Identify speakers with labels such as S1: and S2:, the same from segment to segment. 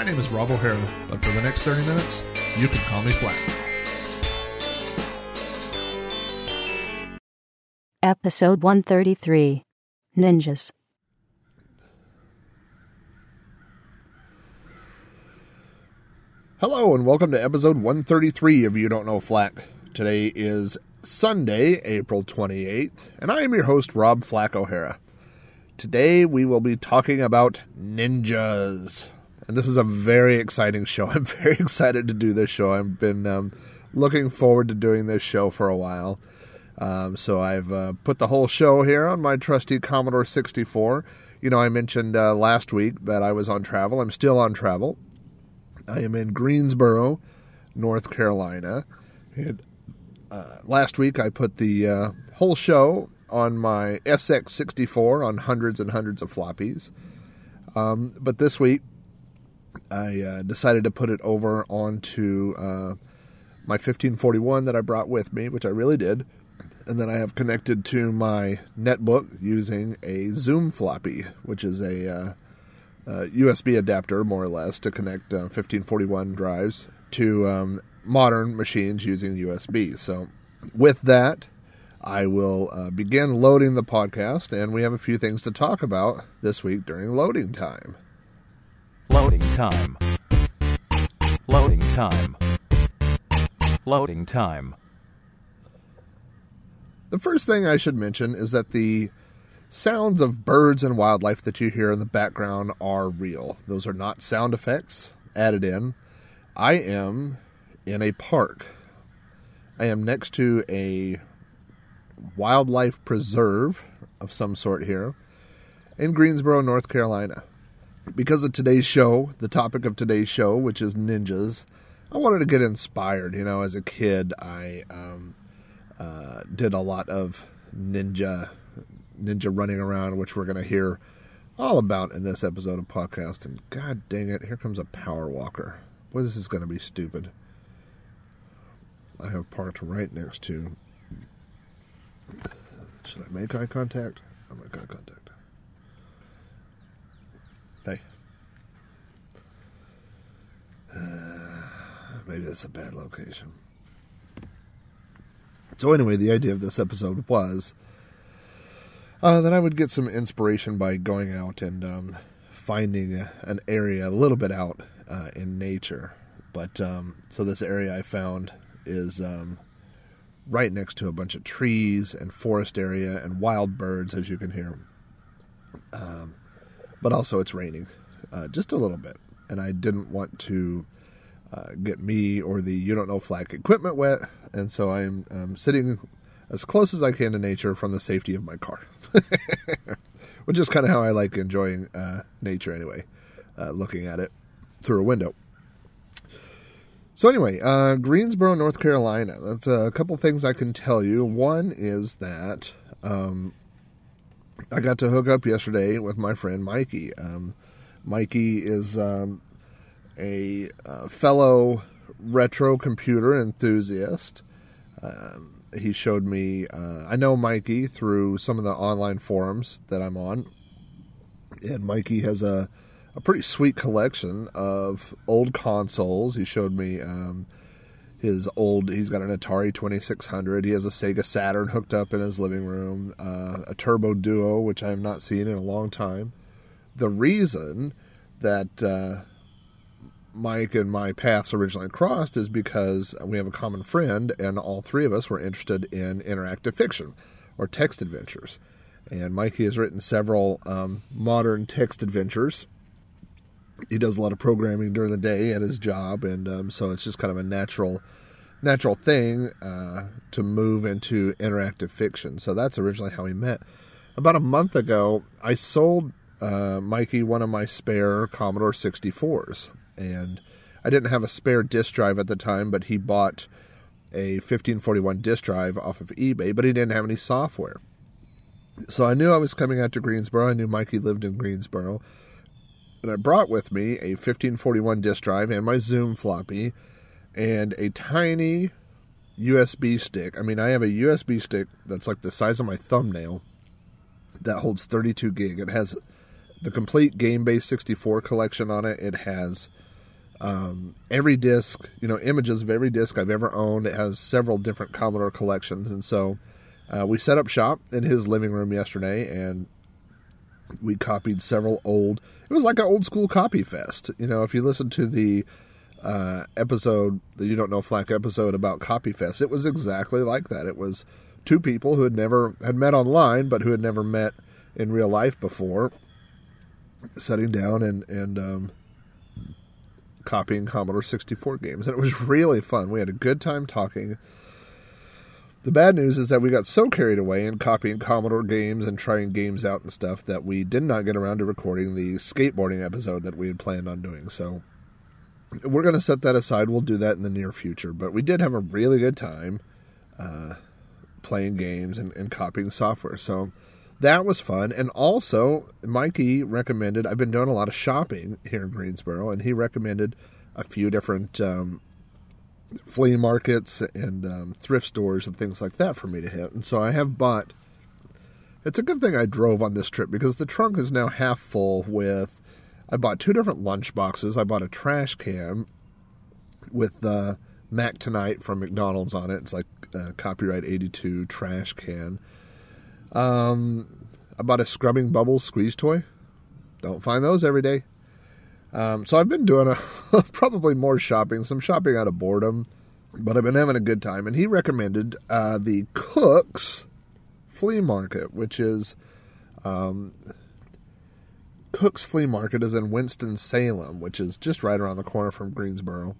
S1: My name is Rob O'Hara, but for the next 30 minutes, you can call me Flack.
S2: Episode 133 Ninjas.
S1: Hello, and welcome to episode 133 of You Don't Know Flack. Today is Sunday, April 28th, and I am your host, Rob Flack O'Hara. Today we will be talking about ninjas. And this is a very exciting show. I'm very excited to do this show. I've been um, looking forward to doing this show for a while. Um, so I've uh, put the whole show here on my trusty Commodore 64. You know, I mentioned uh, last week that I was on travel. I'm still on travel. I am in Greensboro, North Carolina. And, uh, last week I put the uh, whole show on my SX64 on hundreds and hundreds of floppies. Um, but this week I uh, decided to put it over onto uh, my 1541 that I brought with me, which I really did. And then I have connected to my netbook using a Zoom floppy, which is a uh, uh, USB adapter, more or less, to connect uh, 1541 drives to um, modern machines using USB. So, with that, I will uh, begin loading the podcast, and we have a few things to talk about this week during loading time.
S3: Loading time. Loading time. Loading time.
S1: The first thing I should mention is that the sounds of birds and wildlife that you hear in the background are real. Those are not sound effects added in. I am in a park. I am next to a wildlife preserve of some sort here in Greensboro, North Carolina. Because of today's show, the topic of today's show, which is ninjas, I wanted to get inspired. You know, as a kid, I um, uh, did a lot of ninja ninja running around, which we're going to hear all about in this episode of podcast. And god dang it, here comes a power walker. Boy, this is going to be stupid. I have parked right next to. Should I make eye contact? I'll make eye contact. Hey. Maybe that's a bad location. So, anyway, the idea of this episode was uh, that I would get some inspiration by going out and um, finding an area a little bit out uh, in nature. But um, so this area I found is um, right next to a bunch of trees and forest area and wild birds, as you can hear. Um, but also, it's raining uh, just a little bit, and I didn't want to uh, get me or the you don't know Flack equipment wet, and so I'm um, sitting as close as I can to nature from the safety of my car, which is kind of how I like enjoying uh, nature anyway, uh, looking at it through a window. So anyway, uh, Greensboro, North Carolina. That's a couple things I can tell you. One is that um, I got to hook up yesterday with my friend Mikey. Um, Mikey is um, a uh, fellow retro computer enthusiast. Um, he showed me. Uh, I know Mikey through some of the online forums that I'm on, and Mikey has a a pretty sweet collection of old consoles. He showed me um, his old. He's got an Atari 2600. He has a Sega Saturn hooked up in his living room. Uh, a Turbo Duo, which I have not seen in a long time. The reason that uh, Mike and my paths originally crossed is because we have a common friend, and all three of us were interested in interactive fiction or text adventures. And Mikey has written several um, modern text adventures. He does a lot of programming during the day at his job, and um, so it's just kind of a natural, natural thing uh, to move into interactive fiction. So that's originally how we met. About a month ago, I sold uh, Mikey one of my spare Commodore 64s and I didn't have a spare disk drive at the time, but he bought a 1541 disk drive off of eBay, but he didn't have any software. So I knew I was coming out to Greensboro. I knew Mikey lived in Greensboro. And I brought with me a 1541 disk drive and my Zoom floppy and a tiny USB stick. I mean, I have a USB stick that's like the size of my thumbnail that holds 32 gig. It has the complete Game Base 64 collection on it. It has um, every disc, you know, images of every disc I've ever owned. It has several different Commodore collections. And so uh, we set up shop in his living room yesterday and we copied several old. It was like an old school copy fest. You know, if you listen to the uh, episode, the You Don't Know Flack episode about Copy Fest, it was exactly like that. It was two people who had never had met online, but who had never met in real life before, sitting down and and um, copying Commodore 64 games, and it was really fun. We had a good time talking. The bad news is that we got so carried away in copying Commodore games and trying games out and stuff that we did not get around to recording the skateboarding episode that we had planned on doing. So we're going to set that aside. We'll do that in the near future. But we did have a really good time uh, playing games and, and copying software. So that was fun. And also, Mikey recommended, I've been doing a lot of shopping here in Greensboro, and he recommended a few different um, flea markets and um, thrift stores and things like that for me to hit. And so I have bought. It's a good thing I drove on this trip because the trunk is now half full with. I bought two different lunch boxes. I bought a trash can with the Mac Tonight from McDonald's on it. It's like a copyright 82 trash can. Um, I bought a scrubbing bubbles squeeze toy. Don't find those every day. Um, so I've been doing a, probably more shopping, some shopping out of boredom, but I've been having a good time. And he recommended uh, the Cooks Flea Market, which is um, Cooks Flea Market is in Winston Salem, which is just right around the corner from Greensboro.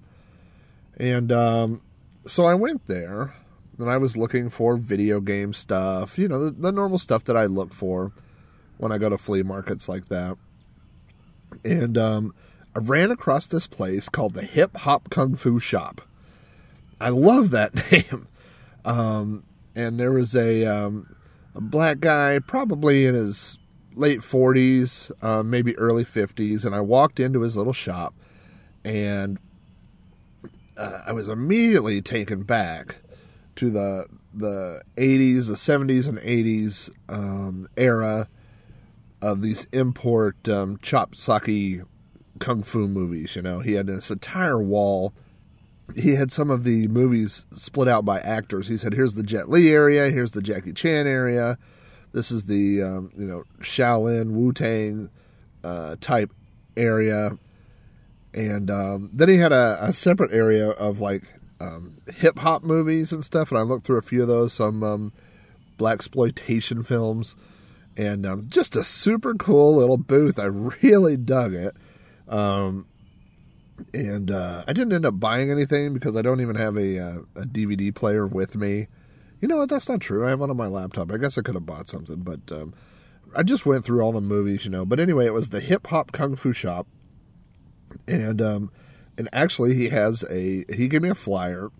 S1: And um, so I went there, and I was looking for video game stuff, you know, the, the normal stuff that I look for when I go to flea markets like that and um, I ran across this place called the Hip Hop Kung Fu Shop. I love that name. Um, and there was a, um, a black guy, probably in his late 40s, uh, maybe early 50s, and I walked into his little shop, and uh, I was immediately taken back to the the 80s, the 70s, and 80s um, era of these import um, chop socky kung fu movies. You know, he had this entire wall. He had some of the movies split out by actors. He said, "Here's the Jet Li area. Here's the Jackie Chan area. This is the um, you know Shaolin Wu Tang uh, type area." And um, then he had a, a, separate area of like um, hip hop movies and stuff. And I looked through a few of those, some um, black exploitation films and um, just a super cool little booth. I really dug it. Um, and uh, I didn't end up buying anything because I don't even have a, uh, a DVD player with me. You know what? That's not true. I have one on my laptop. I guess I could have bought something, but um, I just went through all the movies, you know. But anyway, it was the Hip Hop Kung Fu Shop, and um, and actually he has a he gave me a flyer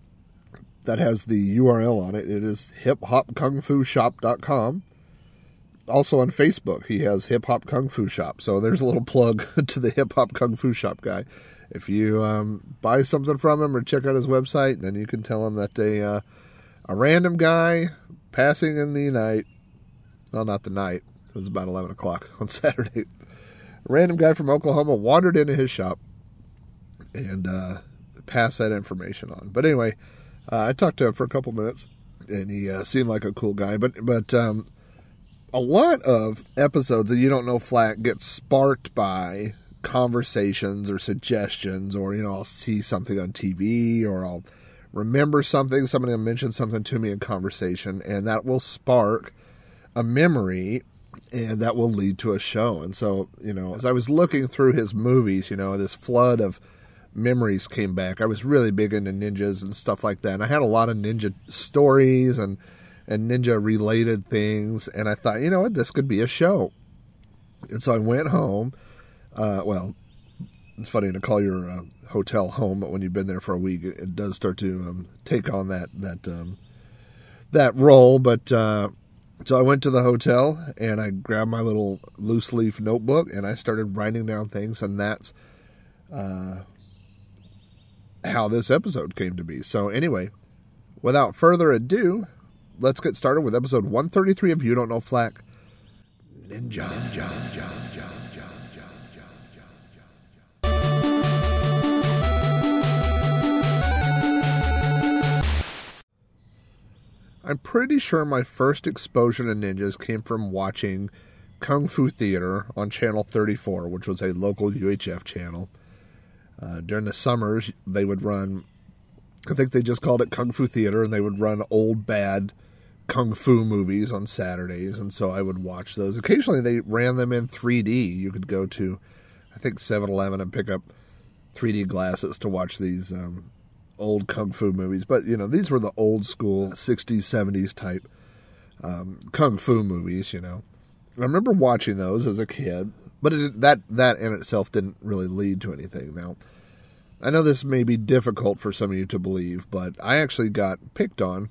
S1: that has the URL on it. It is hiphopkungfushop.com also on Facebook, he has Hip Hop Kung Fu Shop. So there's a little plug to the Hip Hop Kung Fu Shop guy. If you um, buy something from him or check out his website, then you can tell him that a uh, a random guy passing in the night, well, not the night, it was about 11 o'clock on Saturday. A random guy from Oklahoma wandered into his shop and uh, passed that information on. But anyway, uh, I talked to him for a couple minutes, and he uh, seemed like a cool guy. But but um, a lot of episodes that you don't know Flack get sparked by conversations or suggestions or you know I'll see something on TV or I'll remember something somebody will mention something to me in conversation and that will spark a memory and that will lead to a show and so you know as I was looking through his movies you know this flood of memories came back I was really big into ninjas and stuff like that and I had a lot of ninja stories and and ninja related things. And I thought, you know what, this could be a show. And so I went home. Uh, well, it's funny to call your uh, hotel home, but when you've been there for a week, it, it does start to um, take on that that um, that role. But uh, so I went to the hotel and I grabbed my little loose leaf notebook and I started writing down things, and that's uh, how this episode came to be. So anyway, without further ado, let's get started with episode 133 of You Don't Know Flack. Ninja. Ninja. Ninja. Ninja. I'm pretty sure my first exposure to ninjas came from watching Kung Fu Theater on Channel 34, which was a local UHF channel. Uh, during the summers, they would run, I think they just called it Kung Fu Theater, and they would run old bad Kung Fu movies on Saturdays, and so I would watch those. Occasionally, they ran them in 3D. You could go to, I think, 7 Eleven and pick up 3D glasses to watch these um, old kung fu movies, but you know these were the old school '60s, '70s type um, kung fu movies. You know, I remember watching those as a kid, but it, that that in itself didn't really lead to anything. Now, I know this may be difficult for some of you to believe, but I actually got picked on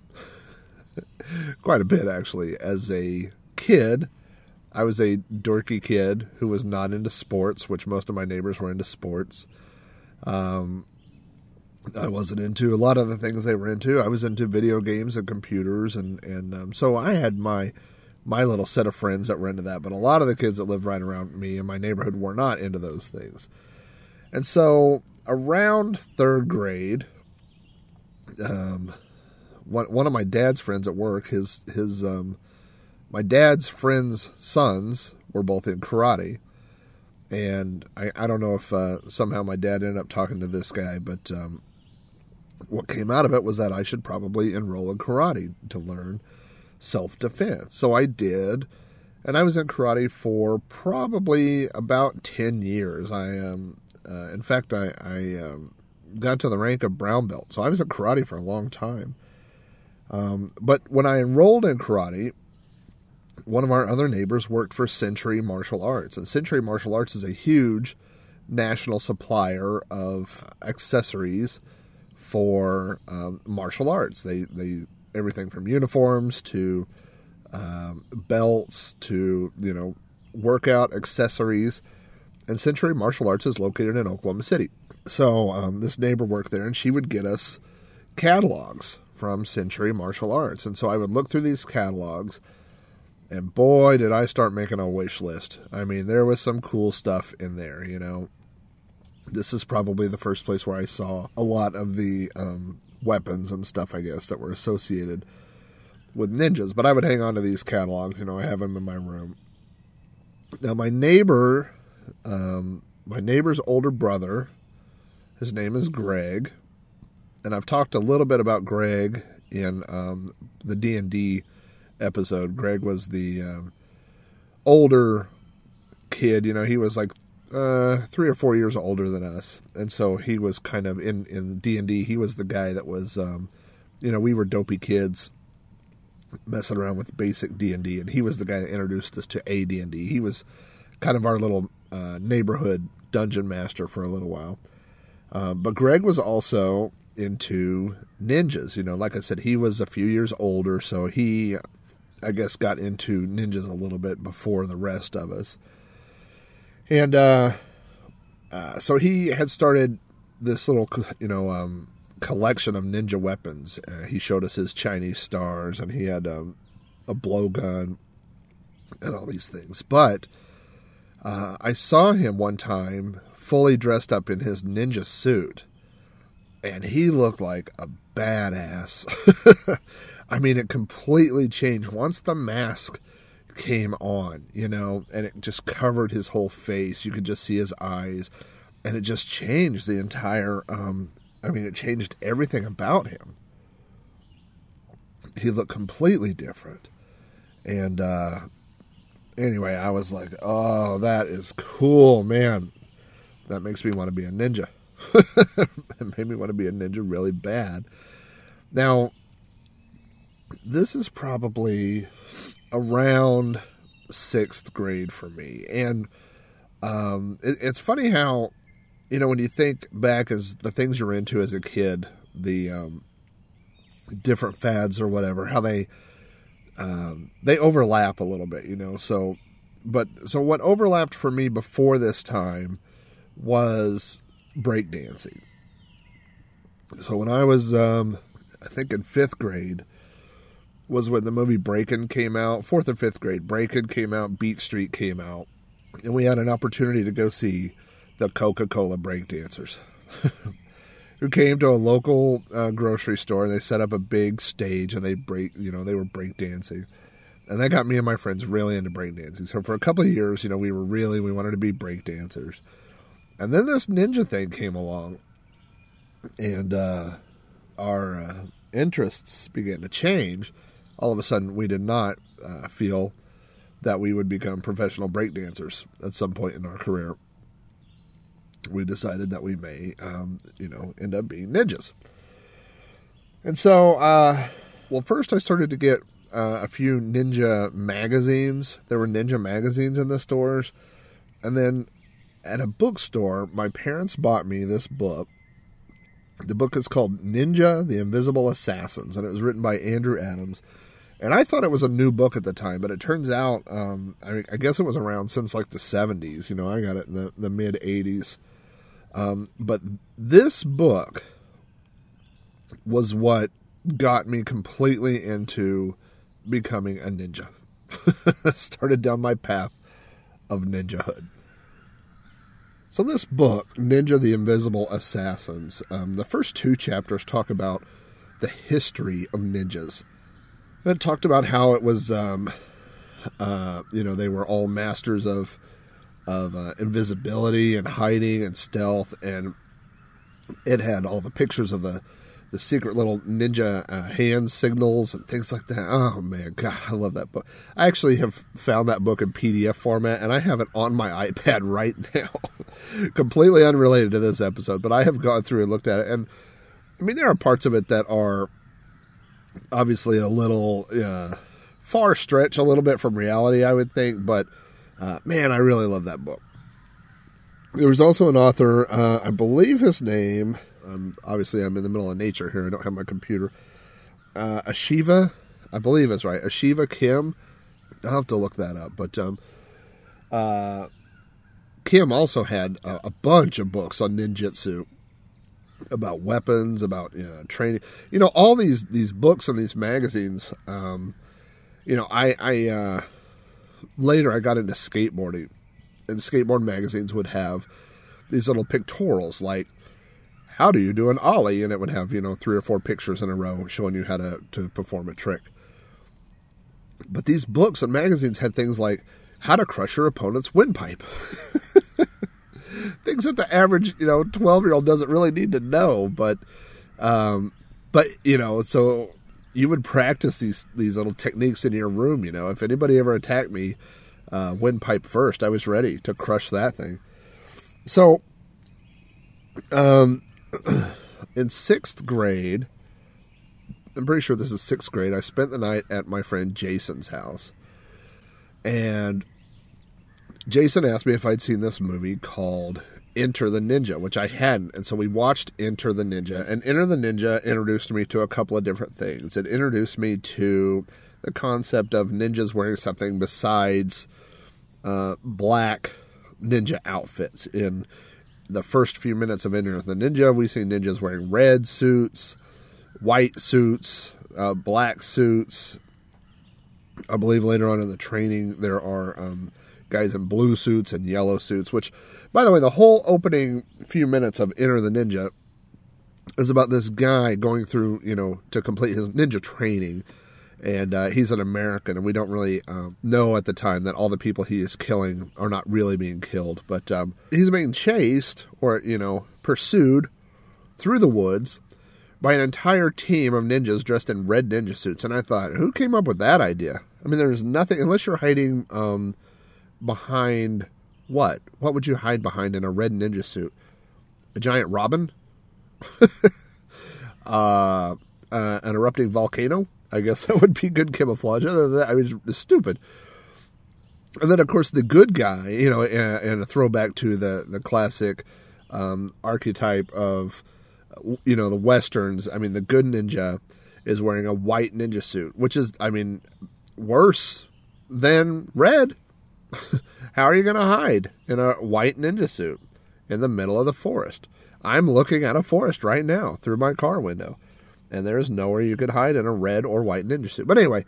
S1: quite a bit actually as a kid. I was a dorky kid who was not into sports, which most of my neighbors were into sports. Um, I wasn't into a lot of the things they were into. I was into video games and computers, and and um, so I had my my little set of friends that were into that. But a lot of the kids that lived right around me in my neighborhood were not into those things. And so around third grade, um, one one of my dad's friends at work, his his um, my dad's friends' sons were both in karate. And I, I don't know if uh, somehow my dad ended up talking to this guy, but um, what came out of it was that I should probably enroll in karate to learn self defense. So I did, and I was in karate for probably about 10 years. I um, uh, in fact, I, I um, got to the rank of brown belt, so I was in karate for a long time. Um, but when I enrolled in karate, one of our other neighbors worked for Century Martial Arts, and Century Martial Arts is a huge national supplier of accessories for um, martial arts. They they everything from uniforms to um, belts to you know workout accessories. And Century Martial Arts is located in Oklahoma City. So um, this neighbor worked there, and she would get us catalogs from Century Martial Arts. And so I would look through these catalogs, and boy, did I start making a wish list. I mean, there was some cool stuff in there, you know this is probably the first place where I saw a lot of the um, weapons and stuff, I guess, that were associated with ninjas. But I would hang on to these catalogs. You know, I have them in my room. Now, my neighbor, um, my neighbor's older brother, his name is Greg, and I've talked a little bit about Greg in um, the D and D episode. Greg was the um, older kid. You know, he was like uh, three or four years older than us, and so he was kind of in in D and D. He was the guy that was, um, you know, we were dopey kids messing around with basic D and D, and he was the guy that introduced us to AD and D. He was kind of our little uh, neighborhood dungeon master for a little while. Uh, but Greg was also into ninjas. You know, like I said, he was a few years older, so he, I guess, got into ninjas a little bit before the rest of us. And uh, uh, so he had started this little, you know, um, collection of ninja weapons. Uh, he showed us his Chinese stars, and he had um, a blowgun and all these things. But uh, I saw him one time fully dressed up in his ninja suit, and he looked like a badass. I mean, it completely changed once the mask came on, you know, and it just covered his whole face. You could just see his eyes, and it just changed the entire. Um, I mean, it changed everything about him. He looked completely different, and uh, anyway, I was like, "Oh, that is cool, man! That makes me want to be a ninja." it made me want to be a ninja really bad. Now, this is probably around sixth grade for me. And um, it, it's funny how you know, when you think back as the things you're into as a kid, the um, different fads or whatever, how they um, they overlap a little bit, you know. So, but so what overlapped for me before this time was breakdancing. So when I was, um, I think in fifth grade, was when the movie Breakin' came out. Fourth and fifth grade, Breakin' came out, Beat Street came out, and we had an opportunity to go see the Coca Cola breakdancers. who came to a local uh, grocery store. They set up a big stage and they break, you know, they were breakdancing. And that got me and my friends really into breakdancing. So for a couple of years, you know, we were really, we wanted to be breakdancers. And then this ninja thing came along. And uh, our uh, interests began to change. All of a sudden, we did not uh, feel that we would become professional breakdancers at some point in our career we decided that we may, um, you know, end up being ninjas. And so, uh, well, first I started to get uh, a few ninja magazines. There were ninja magazines in the stores. And then at a bookstore, my parents bought me this book. The book is called Ninja the Invisible Assassins, and it was written by Andrew Adams. And I thought it was a new book at the time, but it turns out, um, I, I guess it was around since like the 70s. You know, I got it in the, the mid 80s. Um, but this book was what got me completely into becoming a ninja. Started down my path of ninjahood. So, this book, Ninja the Invisible Assassins, um, the first two chapters talk about the history of ninjas. And it talked about how it was, um, uh, you know, they were all masters of of uh, invisibility and hiding and stealth, and it had all the pictures of the the secret little ninja uh, hand signals and things like that. Oh man, God, I love that book. I actually have found that book in PDF format, and I have it on my iPad right now. Completely unrelated to this episode, but I have gone through and looked at it, and I mean there are parts of it that are obviously a little uh, far stretch, a little bit from reality, I would think, but uh, man, I really love that book. There was also an author, uh, I believe his name, um, obviously I'm in the middle of nature here, I don't have my computer. Uh, Ashida, I believe it's right, Ashida Kim. I'll have to look that up, but um, uh, Kim also had a, a, bunch of books on ninjutsu about weapons, about training. You know, all these these books and these magazines. Um, you know, I I uh, later I got into skateboarding, and skateboard magazines would have these little pictorials like how do you do an ollie and it would have you know three or four pictures in a row showing you how to, to perform a trick but these books and magazines had things like how to crush your opponent's windpipe things that the average you know 12 year old doesn't really need to know but um but you know so you would practice these these little techniques in your room. You know, if anybody ever attacked me, uh, windpipe first, I was ready to crush that thing. So, um, in sixth grade, I'm pretty sure this is sixth grade. I spent the night at my friend Jason's house, and Jason asked me if I'd seen this movie called Enter the Ninja, which I hadn't. And so we watched Enter the Ninja. And Enter the Ninja introduced me to a couple of different things. It introduced me to the concept of ninjas wearing something besides uh, black ninja outfits. In the first few minutes of Enter the Ninja, we see ninjas wearing red suits, white suits, uh, black suits. I believe later on in the training, there are. Um, guys in blue suits and yellow suits, which, by the way, the whole opening few minutes of Enter the Ninja is about this guy going through, you know, to complete his ninja training. And uh, he's an American, and we don't really um, know at the time that all the people he is killing are not really being killed. But um, he's being chased or, you know, pursued through the woods by an entire team of ninjas dressed in red ninja suits. And I thought, who came up with that idea? I mean, there's nothing, unless you're hiding um, behind what? What would you hide behind in a red ninja suit? A giant robin? uh, uh, an erupting volcano? I guess that would be good camouflage. Other than that, I mean, it's stupid. And then, of course, the good guy, you know, and, and a throwback to the the classic um, archetype of you know the westerns. I mean, the good ninja is wearing a white ninja suit, which is, I mean, worse than red. How are you going to hide in a white ninja suit in the middle of the forest? I'm looking at a forest right now through my car window, and there is nowhere you could hide in a red or white ninja suit. But anyway,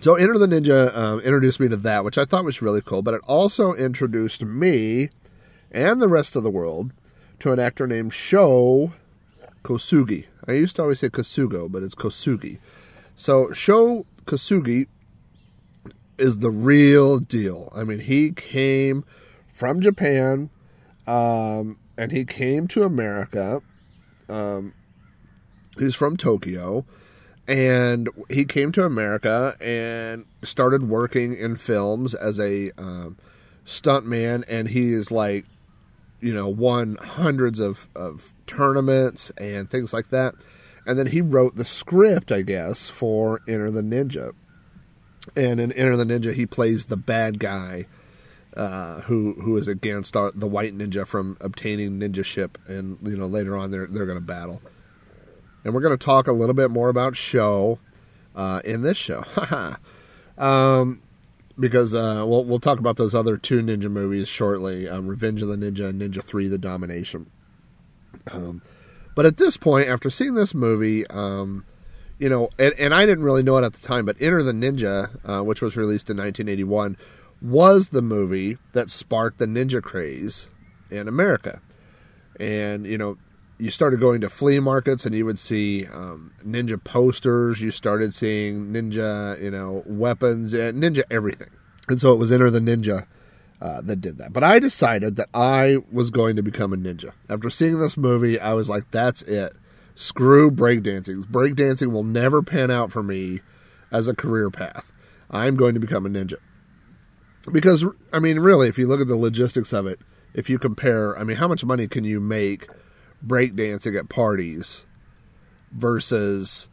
S1: so Enter the Ninja um, introduced me to that, which I thought was really cool, but it also introduced me and the rest of the world to an actor named Sho Kosugi. I used to always say Kosugo, but it's Kosugi. So Sho Kosugi is the real deal. I mean, he came from Japan, um, and he came to America. Um, he's from Tokyo, and he came to America and started working in films as a um, stuntman, and he is like, you know, won hundreds of, of tournaments and things like that. And then he wrote the script, I guess, for Enter the Ninja. And in Enter the Ninja, he plays the bad guy uh, who who is against our, the white ninja from obtaining ninja ship. And you know, later on, they're they're going to battle. And we're going to talk a little bit more about Sho uh, in this show. um, because uh, we'll we'll talk about those other two ninja movies shortly: um, Revenge of the Ninja and Ninja Three: The Domination. Um, but at this point, after seeing this movie, um, you know, and, and, I didn't really know it at the time, but Enter the Ninja, uh, which was released in 1981, was the movie that sparked the ninja craze in America. And, you know, you started going to flea markets and you would see um, ninja posters. You started seeing ninja, you know, weapons, and ninja everything. And so it was Enter the Ninja uh, that did that. But I decided that I was going to become a ninja. After seeing this movie, I was like, that's it. Screw breakdancing. Breakdancing will never pan out for me as a career path. I'm going to become a ninja. Because, I mean, really, if you look at the logistics of it, if you compare, I mean, how much money can you make breakdancing at parties versus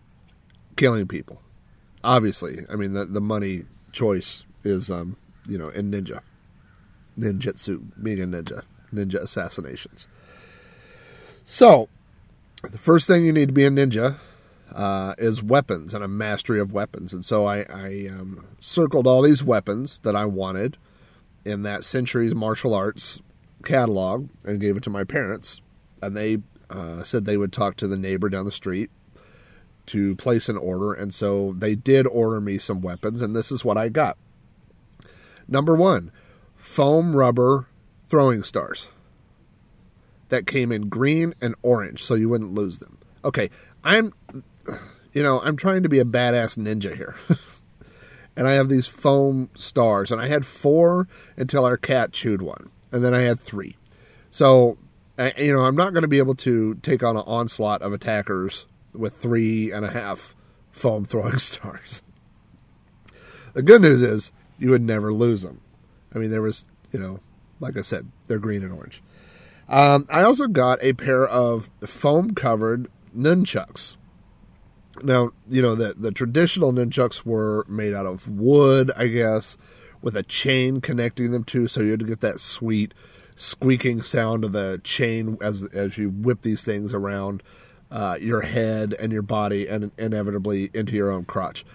S1: killing people? Obviously, I mean, the, the money choice is, um, you know, in ninja ninjutsu, being a ninja, ninja assassinations. So, the first thing you need to be a ninja uh, is weapons and a mastery of weapons. And so I, I um, circled all these weapons that I wanted in that Centuries Martial Arts catalog and gave it to my parents. And they uh, said they would talk to the neighbor down the street to place an order. And so they did order me some weapons, and this is what I got. Number one, foam rubber throwing stars that came in green and orange so you wouldn't lose them. Okay, I'm you know, I'm trying to be a badass ninja here. and I have these foam stars and I had 4 until our cat chewed one and then I had 3. So, you know, I'm not going to be able to take on an onslaught of attackers with three and a half foam throwing stars. The good news is you would never lose them. I mean, there was, you know, like I said, they're green and orange. Um, I also got a pair of foam covered nunchucks. Now, you know, the, the traditional nunchucks were made out of wood, I guess, with a chain connecting them to, so you had to get that sweet squeaking sound of the chain as as you whip these things around uh, your head and your body and inevitably into your own crotch.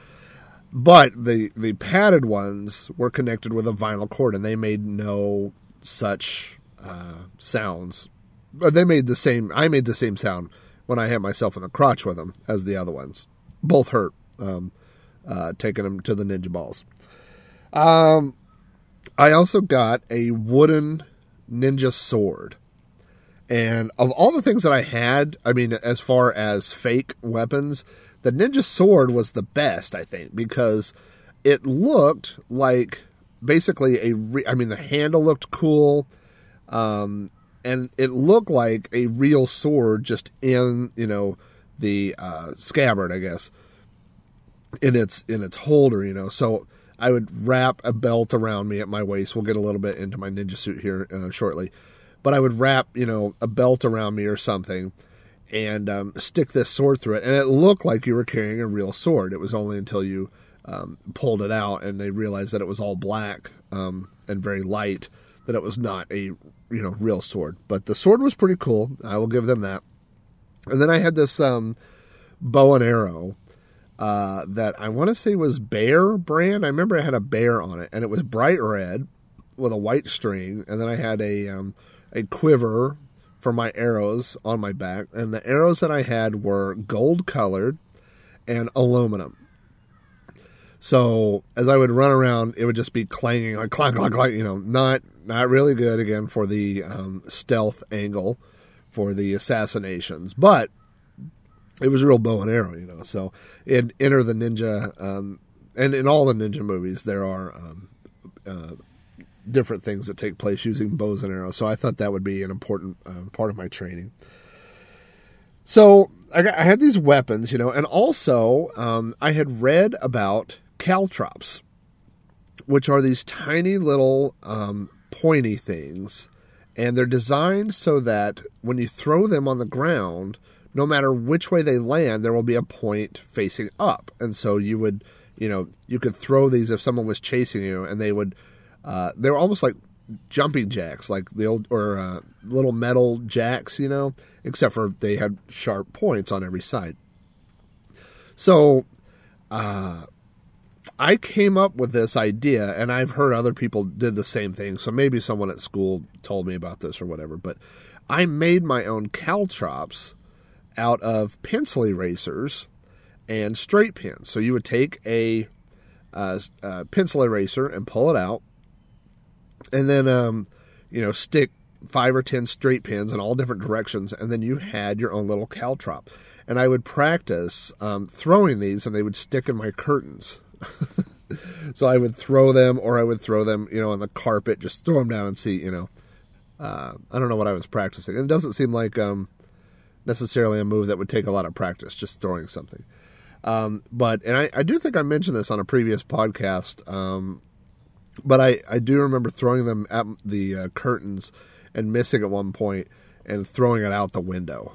S1: But the the padded ones were connected with a vinyl cord, and they made no such uh, sounds. But they made the same. I made the same sound when I hit myself in the crotch with them as the other ones. Both hurt. Um, uh, taking them to the ninja balls. Um, I also got a wooden ninja sword. And of all the things that I had, I mean, as far as fake weapons, the ninja sword was the best, I think, because it looked like basically a. Re- I mean, the handle looked cool, um, and it looked like a real sword, just in you know the uh, scabbard, I guess, in its in its holder. You know, so I would wrap a belt around me at my waist. We'll get a little bit into my ninja suit here uh, shortly, but I would wrap you know a belt around me or something and um, stick this sword through it. And it looked like you were carrying a real sword. It was only until you um, pulled it out and they realized that it was all black um, and very light that it was not a you know real sword. But the sword was pretty cool. I will give them that. And then I had this um, bow and arrow uh, that I want to say was Bear brand. I remember I had a bear on it, and it was bright red with a white string. And then I had a um, a quiver for my arrows on my back, and the arrows that I had were gold colored and aluminum. So as I would run around, it would just be clanging like clang, clang, clang. You know, not not really good again for the um, stealth angle for the assassinations, but it was a real bow and arrow. You know, so in Enter the Ninja, um, and in all the ninja movies, there are um, uh, different things that take place using bows and arrows. So I thought that would be an important uh, part of my training. So I, got, I had these weapons, you know, and also um, I had read about caltrops, which are these tiny little um, pointy things, and they're designed so that when you throw them on the ground, no matter which way they land, there will be a point facing up, and so you would, you know, you could throw these if someone was chasing you, and they would, uh, they were almost like jumping jacks, like the old or uh, little metal jacks, you know, except for they had sharp points on every side. So, uh, I came up with this idea, and I've heard other people did the same thing. So maybe someone at school told me about this or whatever. But I made my own caltrops out of pencil erasers and straight pins. So you would take a, uh, a pencil eraser and pull it out, and then um, you know stick five or ten straight pins in all different directions, and then you had your own little caltrop. And I would practice um, throwing these, and they would stick in my curtains. so I would throw them, or I would throw them, you know, on the carpet, just throw them down and see, you know. Uh, I don't know what I was practicing. It doesn't seem like um, necessarily a move that would take a lot of practice, just throwing something. Um, but and I, I, do think I mentioned this on a previous podcast. Um, but I, I do remember throwing them at the uh, curtains and missing at one point and throwing it out the window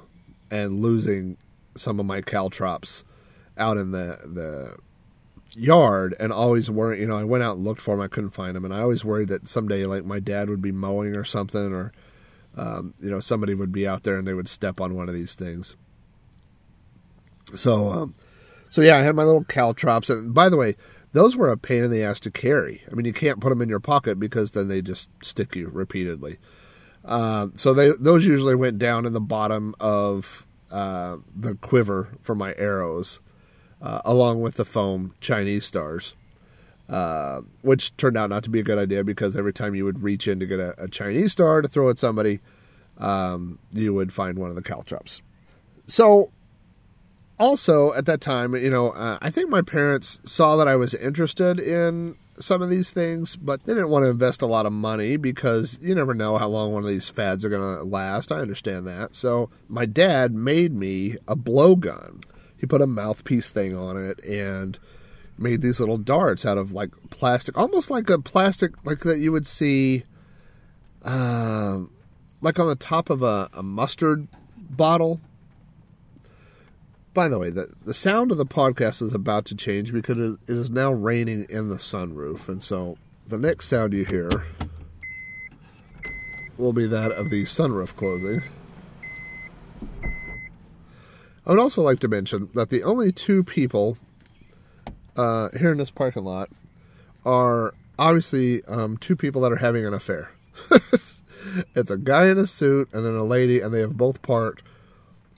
S1: and losing some of my caltrops out in the the yard and always worried you know I went out and looked for them I couldn't find them and I always worried that someday like my dad would be mowing or something or um, you know somebody would be out there and they would step on one of these things so um, so yeah I had my little caltrops and by the way those were a pain in the ass to carry. I mean, you can't put them in your pocket because then they just stick you repeatedly. Uh, so they those usually went down in the bottom of uh, the quiver for my arrows, uh, along with the foam Chinese stars, uh, which turned out not to be a good idea because every time you would reach in to get a, a Chinese star to throw at somebody, um, you would find one of the caltrops. So also at that time, you know, uh, I think my parents saw that I was interested in some of these things, but they didn't want to invest a lot of money because you never know how long one of these fads are going to last. I understand that. So my dad made me a blowgun. He put a mouthpiece thing on it and made these little darts out of like plastic, almost like a plastic like that you would see, uh, like on the top of a, a mustard bottle by the way, the, the sound of the podcast is about to change because it is now raining in the sunroof. And so the next sound you hear will be that of the sunroof closing. I would also like to mention that the only two people uh, here in this parking lot are obviously um, two people that are having an affair. it's a guy in a suit and then a lady, and they have both parked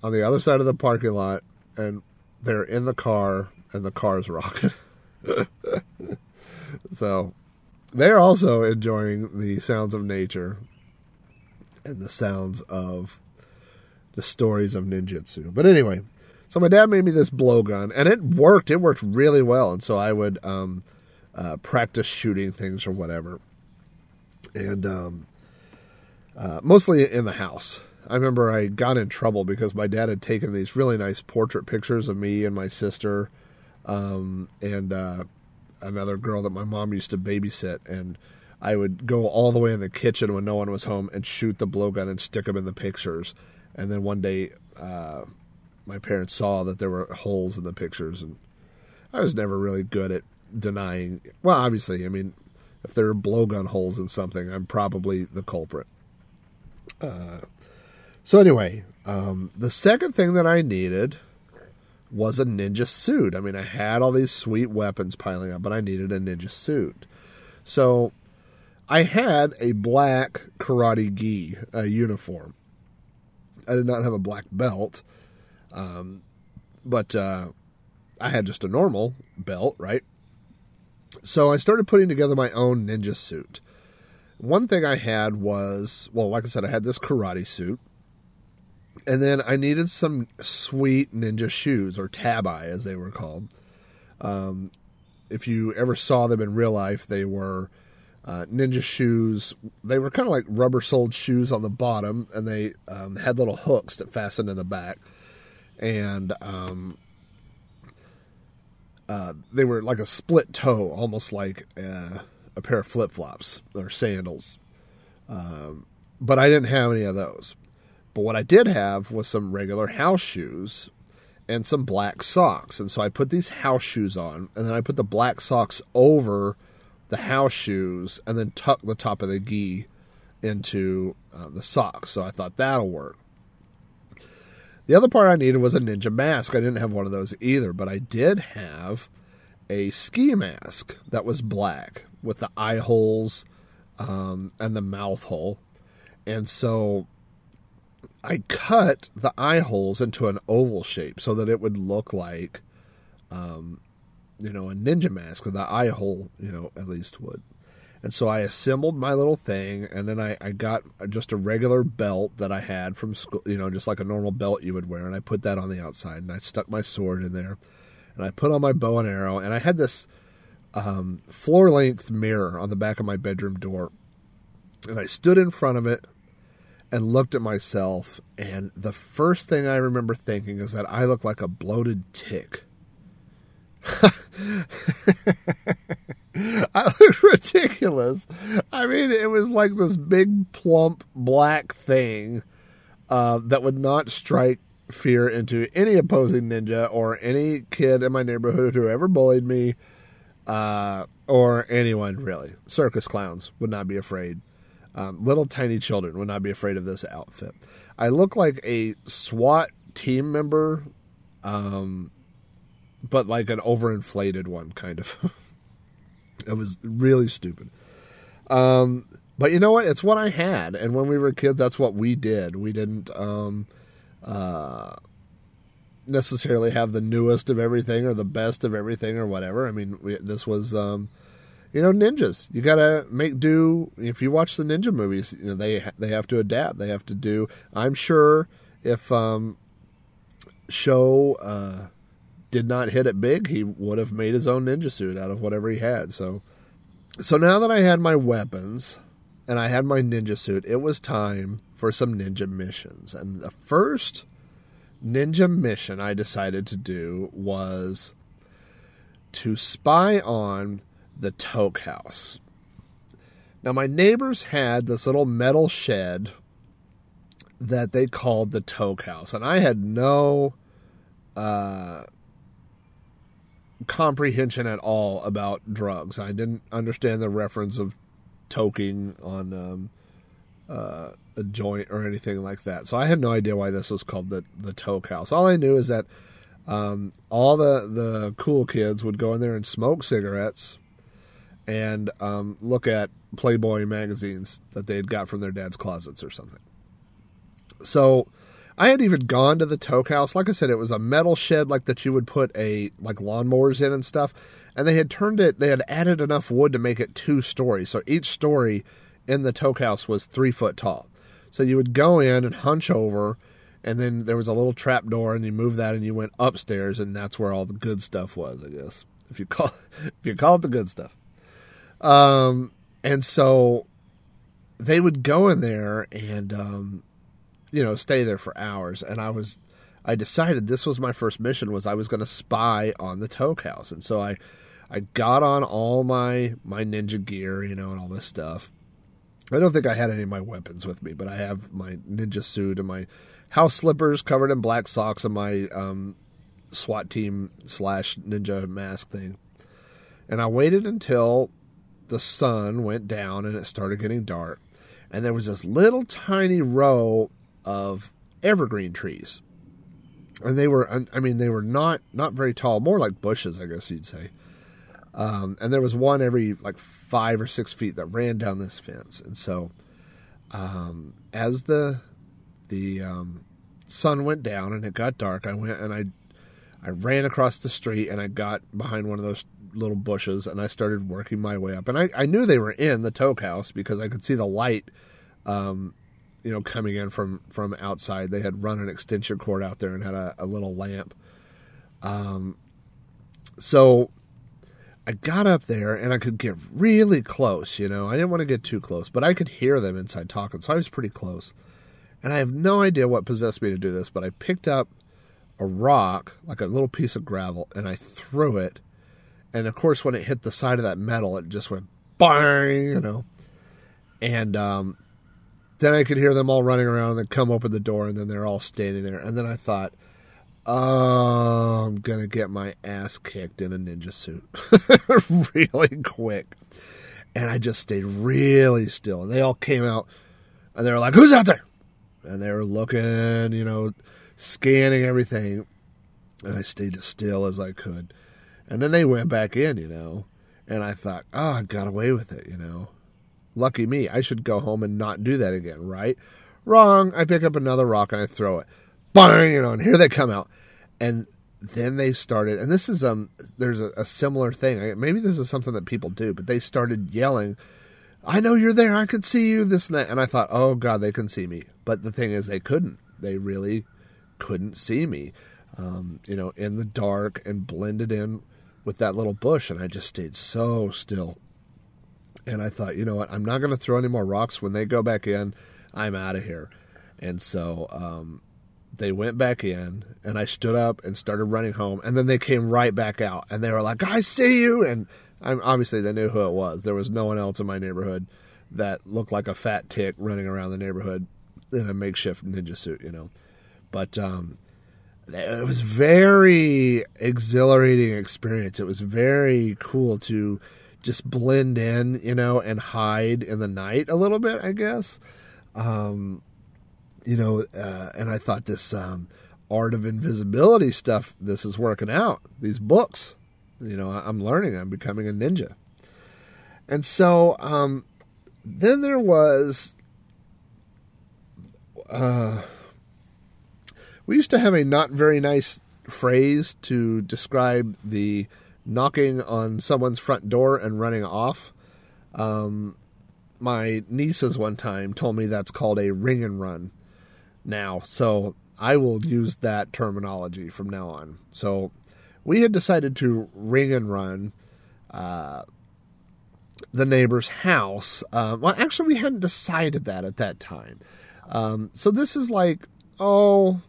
S1: on the other side of the parking lot and they're in the car and the car is rocking. so they're also enjoying the sounds of nature and the sounds of the stories of ninjutsu. But anyway, so my dad made me this blowgun and it worked. It worked really well. And so I would um, uh, practice shooting things or whatever. And um, uh, mostly in the house. I remember I got in trouble because my dad had taken these really nice portrait pictures of me and my sister um, and uh, another girl that my mom used to babysit. And I would go all the way in the kitchen when no one was home and shoot the blowgun and stick them in the pictures. And then one day, uh, my parents saw that there were holes in the pictures, and I was never really good at denying. Well, obviously, I mean, if there are blowgun holes in something, I'm probably the culprit. Uh, so anyway, um, the second thing that I needed was a ninja suit. I mean, I had all these sweet weapons piling up, but I needed a ninja suit. So I had a black karate gi uh, uniform. I did not have a black belt, um, but uh, I had just a normal belt, right? So I started putting together my own ninja suit. One thing I had was, well, like I said, I had this karate suit. And then I needed some sweet ninja shoes, or tabi, as they were called. Um, if you ever saw them in real life, they were uh, ninja shoes. They were kind of like rubber soled shoes on the bottom, and they um, had little hooks that fastened in the back. And um, uh, they were like a split toe, almost like uh, a pair of flip flops or sandals. Um, but I didn't have any of those. But what I did have was some regular house shoes and some black socks. And so I put these house shoes on, and then I put the black socks over the house shoes, and then tuck the top of the gi into uh, the socks. So I thought that'll work. The other part I needed was a ninja mask. I didn't have one of those either, but I did have a ski mask that was black with the eye holes um, and the mouth hole. And so I cut the eye holes into an oval shape so that it would look like, um, you know, a ninja mask with the eye hole, you know, at least would. And so I assembled my little thing, and then I, I got just a regular belt that I had from school, you know, just like a normal belt you would wear, and I put that on the outside, and I stuck my sword in there, and I put on my bow and arrow, and I had this um, floor length mirror on the back of my bedroom door, and I stood in front of it and looked at myself, and the first thing I remember thinking is that I look like a bloated tick. I looked ridiculous. I mean, it was like this big, plump, black thing uh, that would not strike fear into any opposing ninja or any kid in my neighborhood who ever bullied me, uh, or anyone really. Circus clowns would not be afraid. Um, little tiny children would not be afraid of this outfit. I look like a SWAT team member, um, but like an overinflated one, kind of. it was really stupid. Um, but you know what? It's what I had, and when we were kids, that's what we did. We didn't um, uh, necessarily have the newest of everything or the best of everything or whatever. I mean, we, this was, um, you know, ninjas. You gotta make do. If you watch the ninja movies, you know they they have to adapt. They have to do. I'm sure if um, Sho uh, did not hit it big, he would have made his own ninja suit out of whatever he had. So, so now that I had my weapons and I had my ninja suit, it was time for some ninja missions. And the first ninja mission I decided to do was to spy on the Toke House. Now, my neighbors had this little metal shed that they called the Toke House, and I had no uh, comprehension at all about drugs. I didn't understand the reference of toking on um, uh, a joint or anything like that. So I had no idea why this was called the the Toke House. All I knew is that um, all the the cool kids would go in there and smoke cigarettes and um, look at Playboy magazines that they had got from their dad's closets or something. So I had even gone to the Toke House. Like I said, it was a metal shed like that you would put a like lawnmowers in and stuff. And they had turned it. They had added enough wood to make it two stories. So each story in the Toke House was three foot tall. So you would go in and hunch over, and then there was a little trap door, and you move that, and you went upstairs, and that's where all the good stuff was. I guess if you call if you call it the good stuff. Um, and so they would go in there and um, you know stay there for hours. And i was i decided this was my first mission was i was going to spy on the toke house. And so i i got on all my my ninja gear you know and all this stuff. I don't think i had any of my weapons with me but i have my ninja suit and my house slippers covered in black socks and my um, swat team slash ninja mask thing. And i waited until the sun went down and it started getting dark, and there was this little tiny row of evergreen trees, and they were I mean they were not not very tall, more like bushes, I guess you'd say. Um, and there was one every like five or six feet that ran down this fence, and so um, as the the um, sun went down and it got dark, I went and I I ran across the street and I got behind one of those little bushes and I started working my way up. And I, I knew they were in the toke house because I could see the light, um, you know, coming in from from outside. They had run an extension cord out there and had a, a little lamp. Um, so I got up there and I could get really close. You know, I didn't want to get too close, but I could hear them inside talking, so I was pretty close. And I have no idea what possessed me to do this, but I picked up a rock, like a little piece of gravel, and I threw it. And of course, when it hit the side of that metal, it just went bang, you know. And um, then I could hear them all running around and then come open the door, and then they're all standing there. And then I thought, oh, I'm going to get my ass kicked in a ninja suit really quick. And I just stayed really still. And they all came out and they were like, who's out there? And they were looking, you know, scanning everything. And I stayed as still as I could. And then they went back in, you know. And I thought, oh, I got away with it, you know. Lucky me. I should go home and not do that again, right? Wrong. I pick up another rock and I throw it. Bang, you know, and here they come out. And then they started, and this is um, there's a, a similar thing. Maybe this is something that people do, but they started yelling, "I know you're there. I can see you." This and that, and I thought, "Oh God, they can see me." But the thing is, they couldn't. They really couldn't see me, um, you know, in the dark and blended in with that little bush. And I just stayed so still. And I thought, you know what? I'm not going to throw any more rocks. When they go back in, I'm out of here. And so um, they went back in, and I stood up and started running home. And then they came right back out, and they were like, "I see you!" And I'm, obviously, they knew who it was. There was no one else in my neighborhood that looked like a fat tick running around the neighborhood in a makeshift ninja suit, you know. But um, it was very exhilarating experience. It was very cool to just blend in, you know, and hide in the night a little bit, I guess. Um, you know, uh, and I thought this um, art of invisibility stuff, this is working out. These books, you know, I'm learning. I'm becoming a ninja. And so um, then there was. Uh, we used to have a not very nice phrase to describe the knocking on someone's front door and running off. Um, my nieces one time told me that's called a ring and run now. So I will use that terminology from now on. So we had decided to ring and run uh, the neighbor's house. Uh, well, actually, we hadn't decided that at that time. Um, so this is like, oh,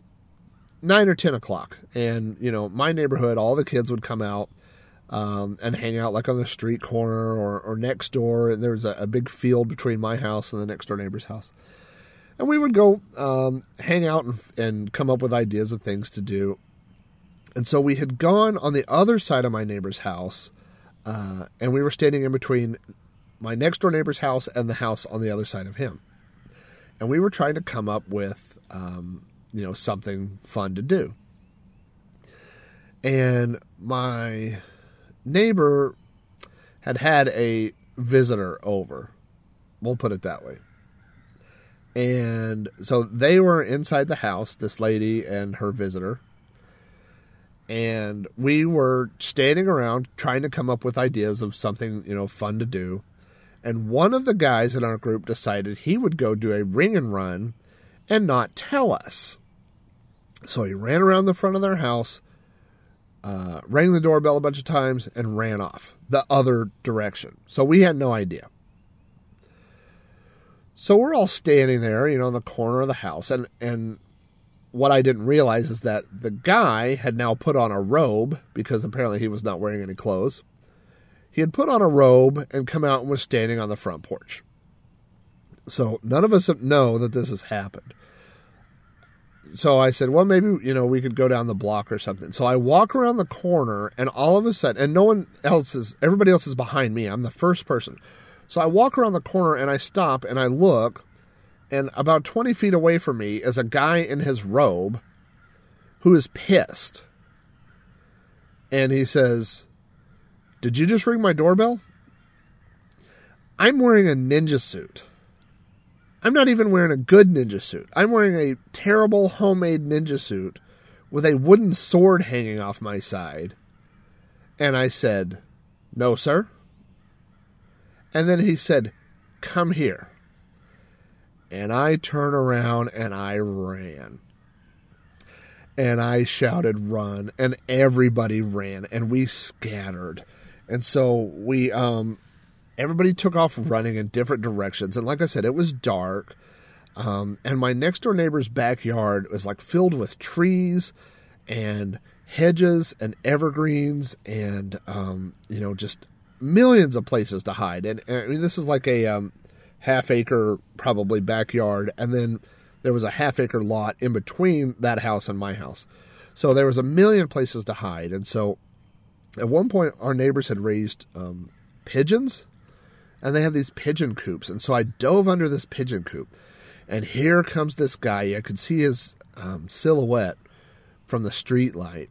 S1: nine or ten o'clock, and you know my neighborhood, all the kids would come out um, and hang out like on the street corner or, or next door. And there was a, a, big field between my house and the next door neighbor's house, and we would go um, hang out and, and come up with ideas of things to do. And so we had gone on the other side of my neighbor's house, uh, and we were standing in between my next door neighbor's house and the house on the other side of him. And we were trying to come up with um, you know, something fun to do. And my neighbor had had a visitor over. We'll put it that way. And so they were inside the house, this lady and her visitor. And we were standing around trying to come up with ideas of something, you know, fun to do. And one of the guys in our group decided he would go do a ring and run and not tell us. So he ran around the front of their house, uh, rang the doorbell a bunch of times, and ran off the other direction. So we had no idea. So we're all standing there, you know, in the corner of the house, and and what I didn't realize is that the guy had now put on a robe because apparently he was not wearing any clothes. He had put on a robe and come out and was standing on the front porch. So none of us know that this has happened so I said, well, maybe you know we could go down the block or something. So I walk around the corner, and all of a sudden, and no one else is, everybody else is behind me. I'm the first person. So I walk around the corner and I stop and I look, and about 20 feet away from me is a guy in his robe who is pissed. And he says, Did you just ring my doorbell? I'm wearing a ninja suit. I'm not even wearing a good ninja suit. I'm wearing a terrible homemade ninja suit with a wooden sword hanging off my side. And I said, No, sir. And then he said, Come here. And I turned around and I ran. And I shouted, Run. And everybody ran and we scattered. And so we, um, everybody took off running in different directions. And like I said, it was dark. Um, and my next door neighbor's backyard was like filled with trees and hedges and evergreens and, um, you know, just millions of places to hide. And, and I mean, this is like a um, half acre, probably backyard. And then there was a half acre lot in between that house and my house. So there was a million places to hide. And so at one point, our neighbors had raised um, pigeons and they have these pigeon coops. And so I dove under this pigeon coop. And here comes this guy. I could see his um, silhouette from the street light.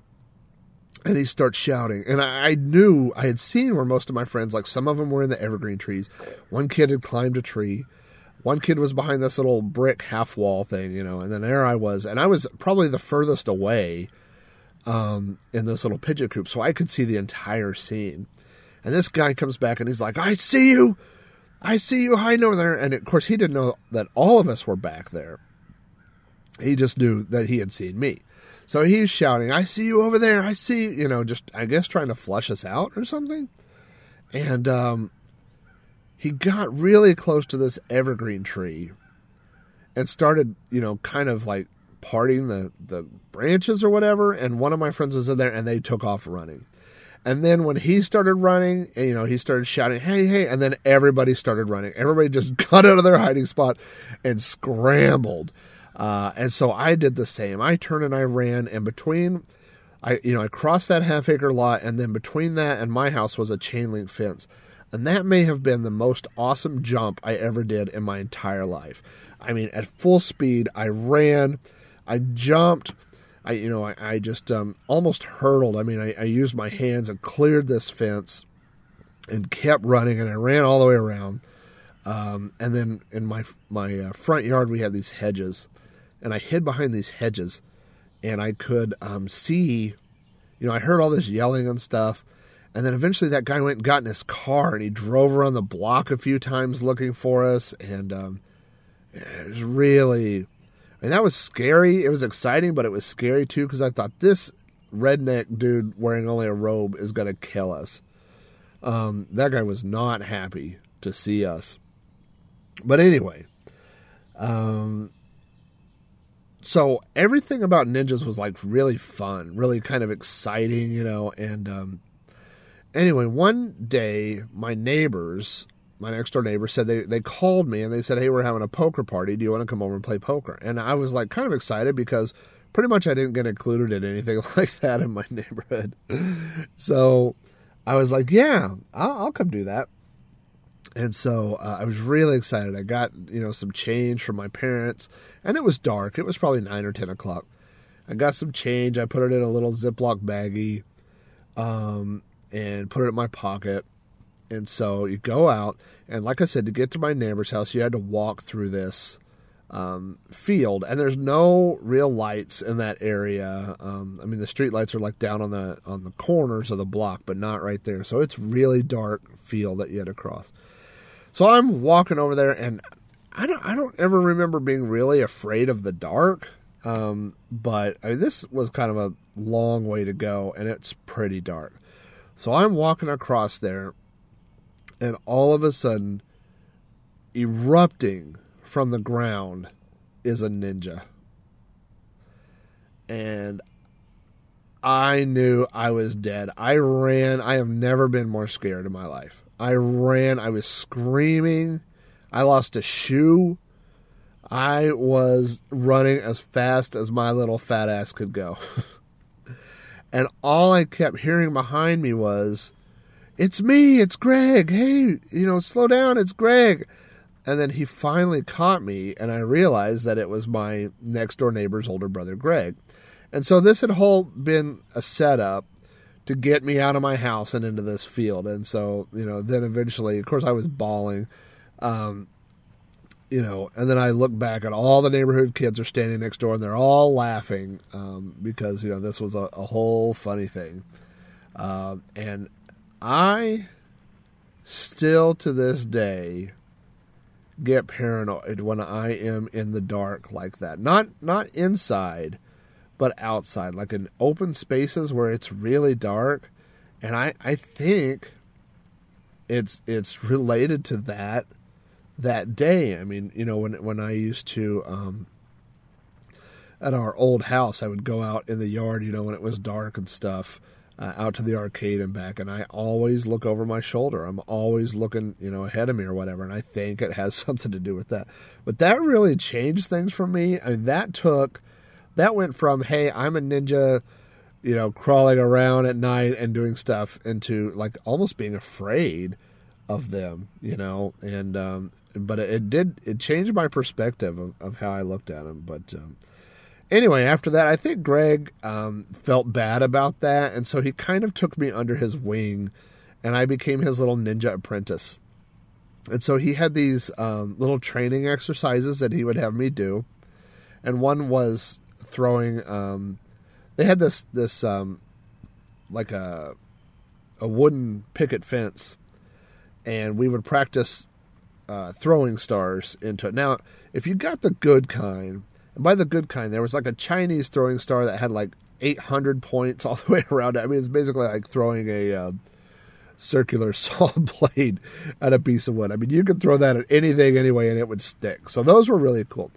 S1: And he starts shouting. And I, I knew, I had seen where most of my friends, like some of them were in the evergreen trees. One kid had climbed a tree. One kid was behind this little brick half wall thing, you know. And then there I was. And I was probably the furthest away um, in this little pigeon coop. So I could see the entire scene. And this guy comes back and he's like, I see you. I see you hiding over there. And of course, he didn't know that all of us were back there. He just knew that he had seen me. So he's shouting, I see you over there. I see, you, you know, just, I guess, trying to flush us out or something. And um, he got really close to this evergreen tree and started, you know, kind of like parting the, the branches or whatever. And one of my friends was in there and they took off running. And then when he started running, you know, he started shouting, hey, hey, and then everybody started running. Everybody just got out of their hiding spot and scrambled. Uh, and so I did the same. I turned and I ran, and between, I you know, I crossed that half acre lot, and then between that and my house was a chain link fence, and that may have been the most awesome jump I ever did in my entire life. I mean, at full speed, I ran, I jumped. I, you know, I, I just um, almost hurdled. I mean, I, I used my hands and cleared this fence and kept running, and I ran all the way around. Um, and then in my my uh, front yard, we had these hedges, and I hid behind these hedges, and I could um, see, you know, I heard all this yelling and stuff, and then eventually that guy went and got in his car and he drove around the block a few times looking for us, and um, it was really, Mean, that was scary. It was exciting, but it was scary too because I thought this redneck dude wearing only a robe is going to kill us. Um, that guy was not happy to see us. But anyway, um, so everything about ninjas was like really fun, really kind of exciting, you know. And um, anyway, one day my neighbors, my next door neighbor, said they they called me and they said, "Hey, we're having a poker party. Do you want to come over and play poker?" And I was like kind of excited because pretty much I didn't get included in anything like that in my neighborhood. so I was like, "Yeah, I'll, I'll come do that." And so uh, I was really excited. I got you know some change from my parents, and it was dark. It was probably nine or ten o'clock. I got some change. I put it in a little Ziploc baggie, um, and put it in my pocket. And so you go out, and like I said, to get to my neighbor's house, you had to walk through this um, field, and there's no real lights in that area. Um, I mean, the street lights are like down on the on the corners of the block, but not right there. So it's really dark field that you had to cross. So I'm walking over there, and I don't I don't ever remember being really afraid of the dark. Um, but I mean, this was kind of a long way to go, and it's pretty dark. So I'm walking across there, and all of a sudden, erupting from the ground is a ninja. And I knew I was dead. I ran. I have never been more scared in my life. I ran. I was screaming. I lost a shoe. I was running as fast as my little fat ass could go. and all I kept hearing behind me was, It's me, it's Greg. Hey, you know, slow down, it's Greg. And then he finally caught me, and I realized that it was my next door neighbor's older brother, Greg. And so this had whole been a setup to get me out of my house and into this field. And so, you know, then eventually, of course, I was bawling. Um, you know, and then I look back and all the neighborhood kids are standing next door and they're all laughing um, because you know this was a, a whole funny thing, uh, and I still to this day get paranoid when I am in the dark like that. Not not inside, but outside, like in open spaces where it's really dark, and I I think it's it's related to that that day. I mean, you know, when when I used to um, at our old house, I would go out in the yard, you know, when it was dark and stuff, uh, out to the arcade and back, and I always look over my shoulder. I'm always looking, you know, ahead of me or whatever, and I think it has something to do with that. But that really changed things for me. I mean, that took that went from hey, I'm a ninja. You know, crawling around at night and doing stuff into like almost being afraid of them, you know, and um, but it, it, did it changed my perspective of, of how I looked at them. But um, anyway, after that, I think Greg um, felt bad about that, and so he kind of took me under his wing, and I became his little ninja apprentice. And so he had these um, little training exercises that he would have me do, and one was throwing. Um, they had this this um, like a a wooden picket fence and we would practice uh, throwing stars into it. Now, if you got the good kind, and by the good kind, there was like a Chinese throwing star that had like 800 points all the way around it. I mean, it's basically like throwing a uh, circular saw blade at a piece of wood. I mean, you could throw that at anything anyway, and it would stick. So those were really cool.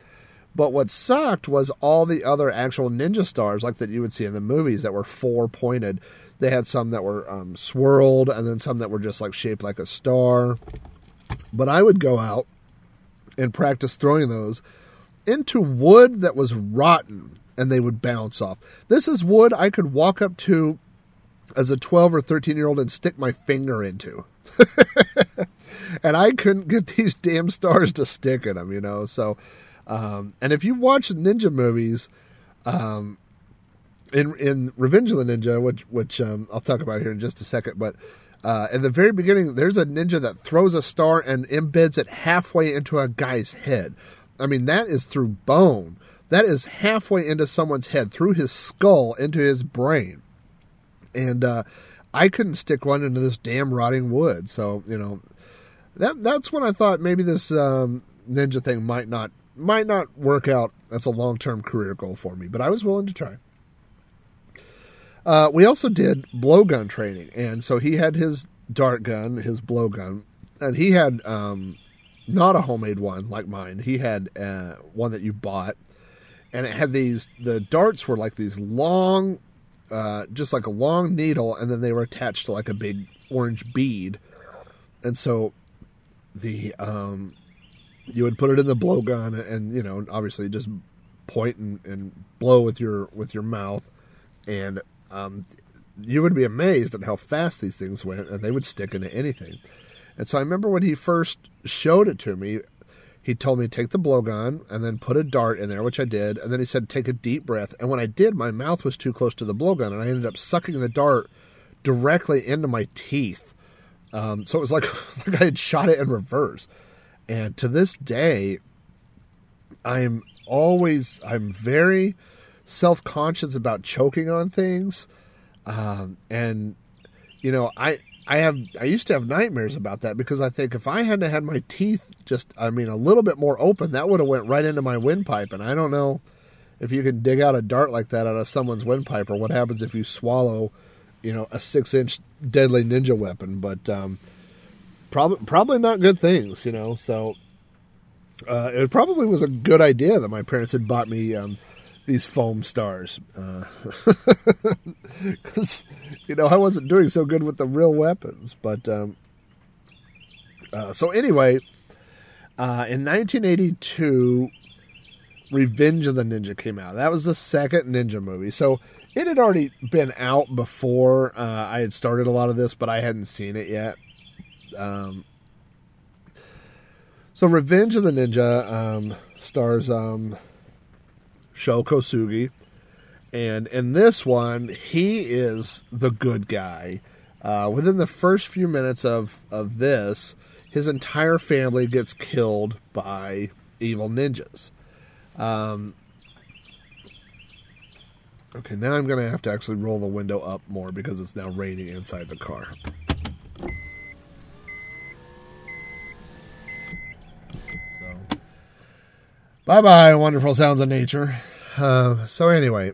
S1: But what sucked was all the other actual ninja stars, like that you would see in the movies, that were four pointed. They had some that were um, swirled, and then some that were just like shaped like a star. But I would go out and practice throwing those into wood that was rotten, and they would bounce off. This is wood I could walk up to as a 12 or 13 year old and stick my finger into. and I couldn't get these damn stars to stick in them, you know. So, um, and if you watch ninja movies, um, in in Revenge of the Ninja, which which um, I'll talk about here in just a second, but uh, in the very beginning, there's a ninja that throws a star and embeds it halfway into a guy's head. I mean, that is through bone. That is halfway into someone's head, through his skull, into his brain. And uh, I couldn't stick one into this damn rotting wood. So you know, that that's when I thought maybe this um, ninja thing might not might not work out as a long term career goal for me. But I was willing to try. Uh, we also did blowgun training, and so he had his dart gun, his blowgun, and he had um, not a homemade one like mine. He had uh, one that you bought, and it had these. The darts were like these long, uh, just like a long needle, and then they were attached to like a big orange bead, and so the um, you would put it in the blowgun, and you know, obviously just point and, and blow with your with your mouth, and um, you would be amazed at how fast these things went, and they would stick into anything. And so I remember when he first showed it to me, he told me take the blowgun and then put a dart in there, which I did. And then he said, take a deep breath. And when I did, my mouth was too close to the blowgun, and I ended up sucking the dart directly into my teeth. Um, so it was like, like I had shot it in reverse. And to this day, I'm always, I'm very self conscious about choking on things. Um, and, you know, I, I have, I used to have nightmares about that because I think if I hadn't had my teeth just, I mean, a little bit more open, that would have went right into my windpipe. And I don't know if you can dig out a dart like that out of someone's windpipe or what happens if you swallow, you know, a six inch deadly ninja weapon, but, um, probably, probably not good things, you know, so, uh, it probably was a good idea that my parents had bought me, um, these foam stars. Because, uh, you know, I wasn't doing so good with the real weapons. But, um, uh, so anyway, uh, in 1982, Revenge of the Ninja came out. That was the second Ninja movie. So it had already been out before uh, I had started a lot of this, but I hadn't seen it yet. Um, so Revenge of the Ninja um, stars um, Sho Kosugi. And in this one, he is the good guy. Uh, within the first few minutes of, of this, his entire family gets killed by evil ninjas. Um, okay, now I'm going to have to actually roll the window up more because it's now raining inside the car. Bye bye, wonderful sounds of nature. Uh, so, anyway,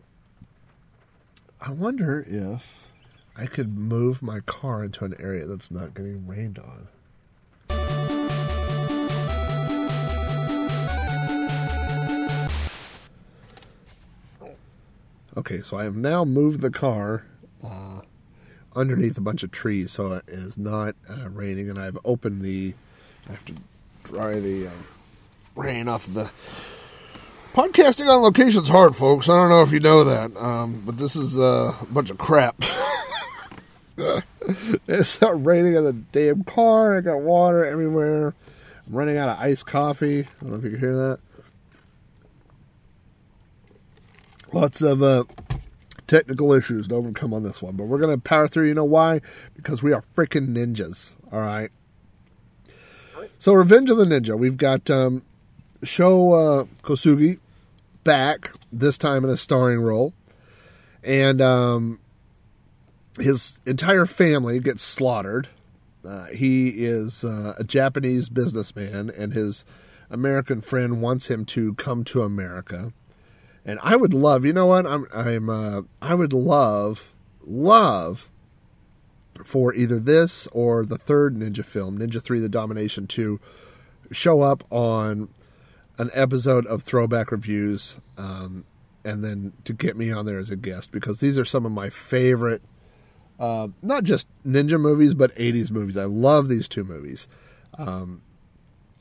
S1: I wonder if I could move my car into an area that's not getting rained on. Okay, so I have now moved the car uh, underneath a bunch of trees, so it is not uh, raining, and I've opened the. I have to dry the uh, rain off the. Podcasting on location is hard, folks. I don't know if you know that, um, but this is uh, a bunch of crap. it's not raining in the damn car. I got water everywhere. I'm running out of iced coffee. I don't know if you can hear that. Lots of uh, technical issues to overcome on this one, but we're going to power through. You know why? Because we are freaking ninjas. All right. So, Revenge of the Ninja. We've got um, Sho uh, Kosugi back, this time in a starring role. And um, his entire family gets slaughtered. Uh, he is uh, a Japanese businessman, and his American friend wants him to come to America. And I would love, you know what? I'm, I'm, uh, I would love, love for either this or the third Ninja film, Ninja Three: The Domination, to show up on an episode of Throwback Reviews, um, and then to get me on there as a guest because these are some of my favorite, uh, not just ninja movies but '80s movies. I love these two movies. Um,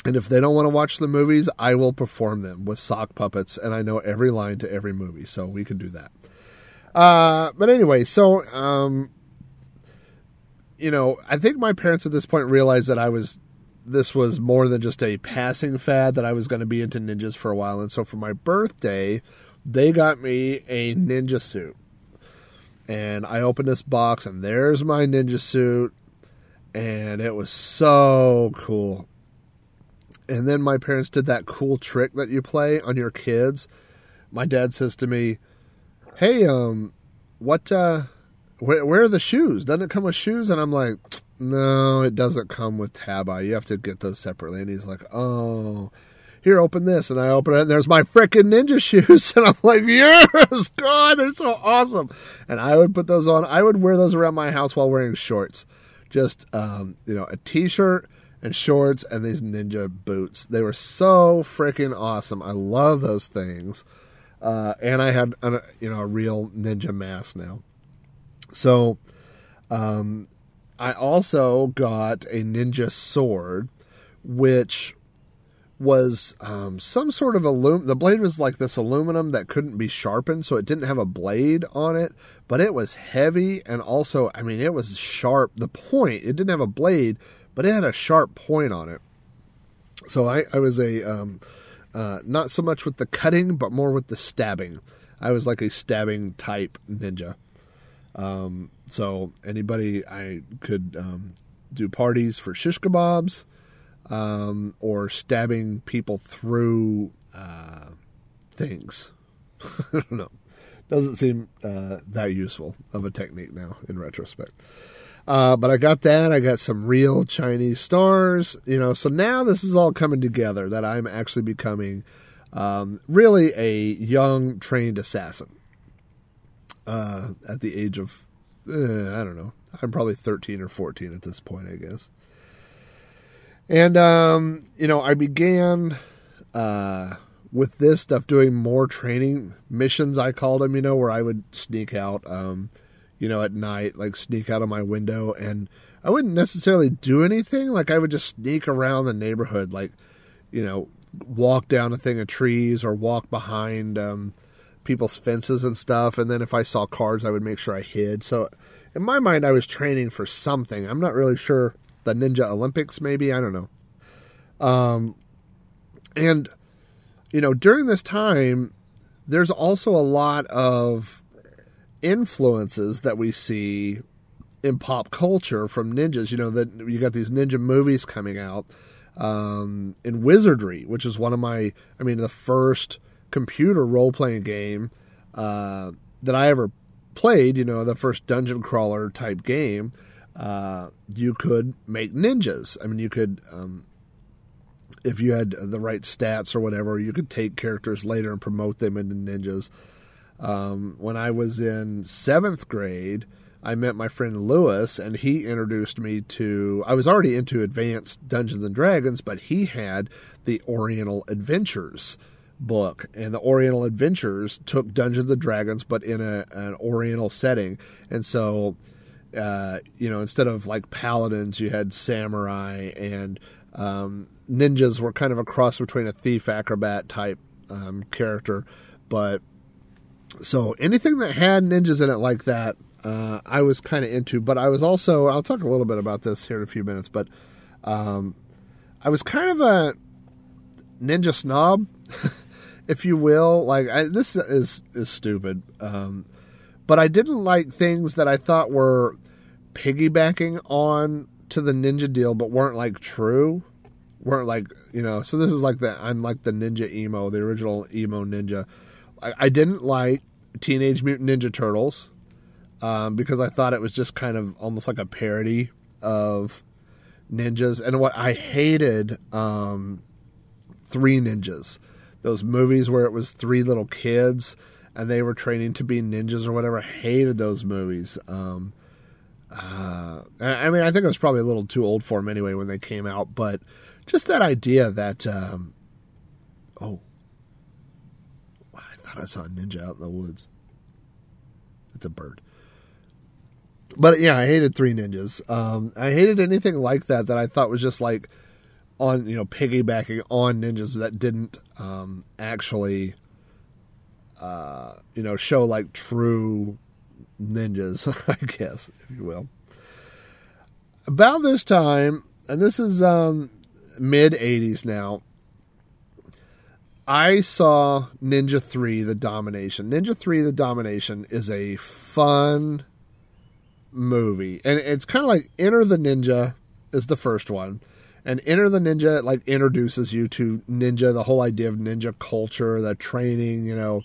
S1: and if they don't want to watch the movies, I will perform them with sock puppets, and I know every line to every movie, so we can do that. Uh, but anyway, so um, you know, I think my parents at this point realized that I was this was more than just a passing fad that I was going to be into ninjas for a while, and so for my birthday, they got me a ninja suit, and I opened this box, and there's my ninja suit, and it was so cool. And then my parents did that cool trick that you play on your kids. My dad says to me, "Hey, um, what? uh where, where are the shoes? Doesn't it come with shoes?" And I'm like, "No, it doesn't come with Tabi. You have to get those separately." And he's like, "Oh." Here, open this, and I open it, and there's my freaking ninja shoes, and I'm like, "Yes, God, they're so awesome!" And I would put those on. I would wear those around my house while wearing shorts, just um, you know, a t-shirt and shorts and these ninja boots. They were so freaking awesome. I love those things. Uh, and I had a, you know a real ninja mask now. So um, I also got a ninja sword, which was um, some sort of aluminum. The blade was like this aluminum that couldn't be sharpened, so it didn't have a blade on it, but it was heavy and also, I mean, it was sharp. The point, it didn't have a blade, but it had a sharp point on it. So I, I was a um, uh, not so much with the cutting, but more with the stabbing. I was like a stabbing type ninja. Um, so anybody I could um, do parties for shish kebabs um, or stabbing people through uh, things. I don't know. Doesn't seem uh, that useful of a technique now in retrospect. Uh, but I got that. I got some real Chinese stars, you know. So now this is all coming together that I'm actually becoming um, really a young trained assassin uh, at the age of, uh, I don't know, I'm probably 13 or 14 at this point, I guess. And, um, you know, I began uh, with this stuff doing more training missions, I called them, you know, where I would sneak out. Um, you know, at night, like sneak out of my window. And I wouldn't necessarily do anything. Like I would just sneak around the neighborhood, like, you know, walk down a thing of trees or walk behind um, people's fences and stuff. And then if I saw cars, I would make sure I hid. So in my mind, I was training for something. I'm not really sure. The Ninja Olympics, maybe I don't know. Um, and you know, during this time, there's also a lot of influences that we see in pop culture from ninjas. You know that you got these ninja movies coming out um, in Wizardry, which is one of my, I mean, the first computer role playing game uh, that I ever played. You know, the first dungeon crawler type game. Uh, you could make ninjas. I mean, you could. Um, if you had the right stats or whatever, you could take characters later and promote them into ninjas. Um, when I was in seventh grade, I met my friend Lewis, and he introduced me to. I was already into advanced Dungeons and Dragons, but he had the Oriental Adventures book, and the Oriental Adventures took Dungeons and Dragons, but in a, an Oriental setting, and so. Uh, you know, instead of like paladins, you had samurai and um, ninjas were kind of a cross between a thief acrobat type um, character, but so anything that had ninjas in it like that, uh, I was kind of into. But I was also I'll talk a little bit about this here in a few minutes, but um, I was kind of a ninja snob, if you will. Like I, this is is stupid, um, but I didn't like things that I thought were piggybacking on to the ninja deal, but weren't like true. Weren't like you know. So this is like the I'm like the ninja emo, the original emo ninja. I, I didn't like Teenage Mutant Ninja Turtles um, because I thought it was just kind of almost like a parody of ninjas. And what I hated, um, Three Ninjas, those movies where it was three little kids and they were training to be ninjas or whatever. I hated those movies. Um, uh, I mean, I think I was probably a little too old for them anyway when they came out, but just that idea that, um, oh, I thought I saw a ninja out in the woods. It's a bird. But yeah, I hated Three Ninjas. Um, I hated anything like that that I thought was just like on, you know, piggybacking on ninjas that didn't um, actually, uh, you know, show like true ninjas, I guess, if you will. About this time, and this is um, mid 80s now, I saw Ninja 3 The Domination. Ninja 3 The Domination is a fun movie. And it's kind of like Enter the Ninja is the first one. And Enter the Ninja like introduces you to ninja, the whole idea of ninja culture, the training, you know,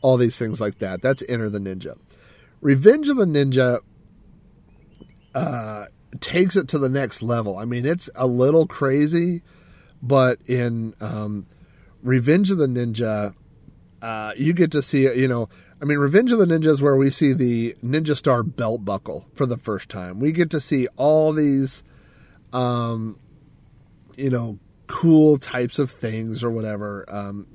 S1: all these things like that. That's Enter the Ninja. Revenge of the Ninja uh, takes it to the next level. I mean, it's a little crazy, but in um, Revenge of the Ninja, uh, you get to see You know, I mean, Revenge of the Ninja is where we see the Ninja Star belt buckle for the first time. We get to see all these, um, you know, cool types of things or whatever. Um,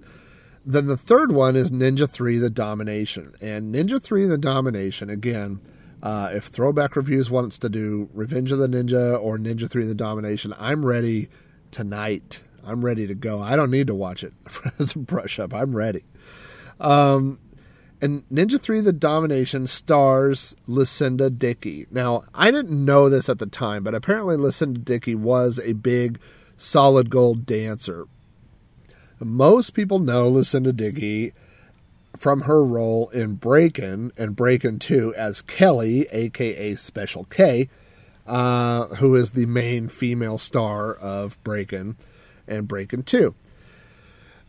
S1: then the third one is Ninja 3 The Domination. And Ninja 3 The Domination, again, uh, if Throwback Reviews wants to do Revenge of the Ninja or Ninja 3 The Domination, I'm ready tonight I'm ready to go. I don't need to watch it as a brush up. I'm ready. Um, and Ninja 3 The Domination stars Lucinda Dickey. Now, I didn't know this at the time, but apparently Lucinda Dickey was a big solid gold dancer. Most people know Lucinda Dickey from her role in Breakin' and Breakin' 2 as Kelly, aka Special K, uh, who is the main female star of Breakin' and Breakin' 2.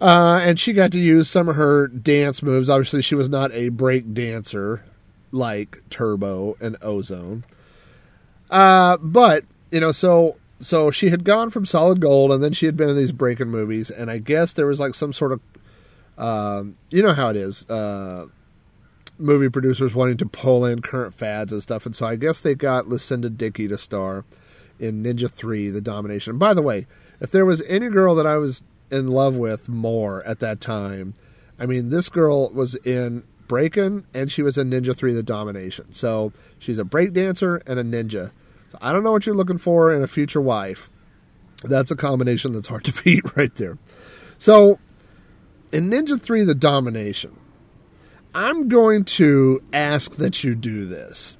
S1: Uh, and she got to use some of her dance moves. Obviously, she was not a break dancer like Turbo and Ozone. Uh, but, you know, so so she had gone from Solid Gold and then she had been in these breaking movies. And I guess there was like some sort of, um, you know how it is, uh, movie producers wanting to pull in current fads and stuff. And so I guess they got Lucinda Dickey to star in Ninja 3 The Domination. by the way, if there was any girl that I was in love with more at that time, I mean, this girl was in Breakin' and she was in Ninja 3 The Domination. So she's a break dancer and a ninja. So I don't know what you're looking for in a future wife. That's a combination that's hard to beat right there. So, in Ninja 3 The Domination, I'm going to ask that you do this.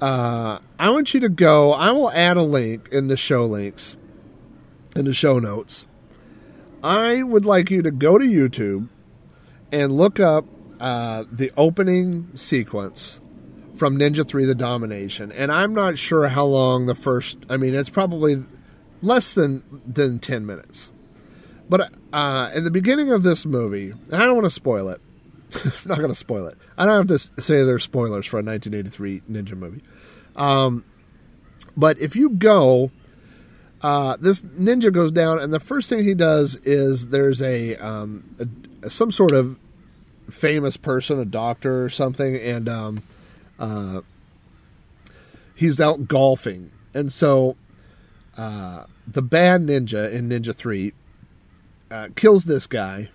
S1: Uh, I want you to go, I will add a link in the show links, in the show notes. I would like you to go to YouTube and look up uh, the opening sequence from Ninja 3 The Domination. And I'm not sure how long the first, I mean, it's probably less than, than 10 minutes. But uh, in the beginning of this movie, and I don't want to spoil it, I'm not going to spoil it. I don't have to say there's spoilers for a 1983 ninja movie. Um, but if you go, uh, this ninja goes down, and the first thing he does is there's a, um, a some sort of famous person, a doctor or something, and um, uh, he's out golfing, and so uh, the bad ninja in Ninja Three uh, kills this guy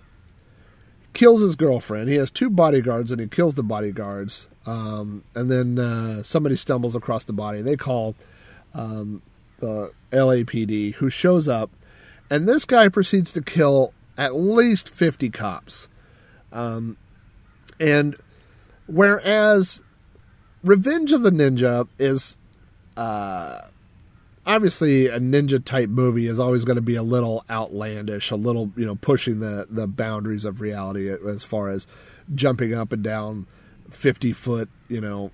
S1: kills his girlfriend. He has two bodyguards and he kills the bodyguards. Um, and then uh, somebody stumbles across the body. They call um, the LAPD, who shows up, and this guy proceeds to kill at least 50 cops. Um, and whereas Revenge of the Ninja is uh, obviously a ninja type movie is always going to be a little outlandish, a little you know pushing the the boundaries of reality as far as jumping up and down fifty foot you know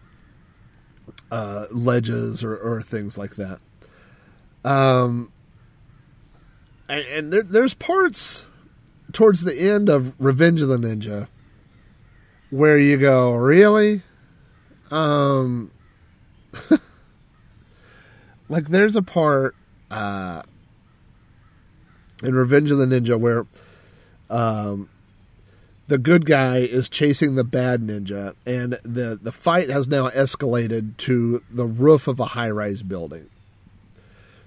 S1: uh, ledges or, or things like that. Um, and, and there, there's parts towards the end of Revenge of the Ninja where you go, really? Um, like there's a part uh, in Revenge of the Ninja where um, the good guy is chasing the bad ninja, and the the fight has now escalated to the roof of a high rise building.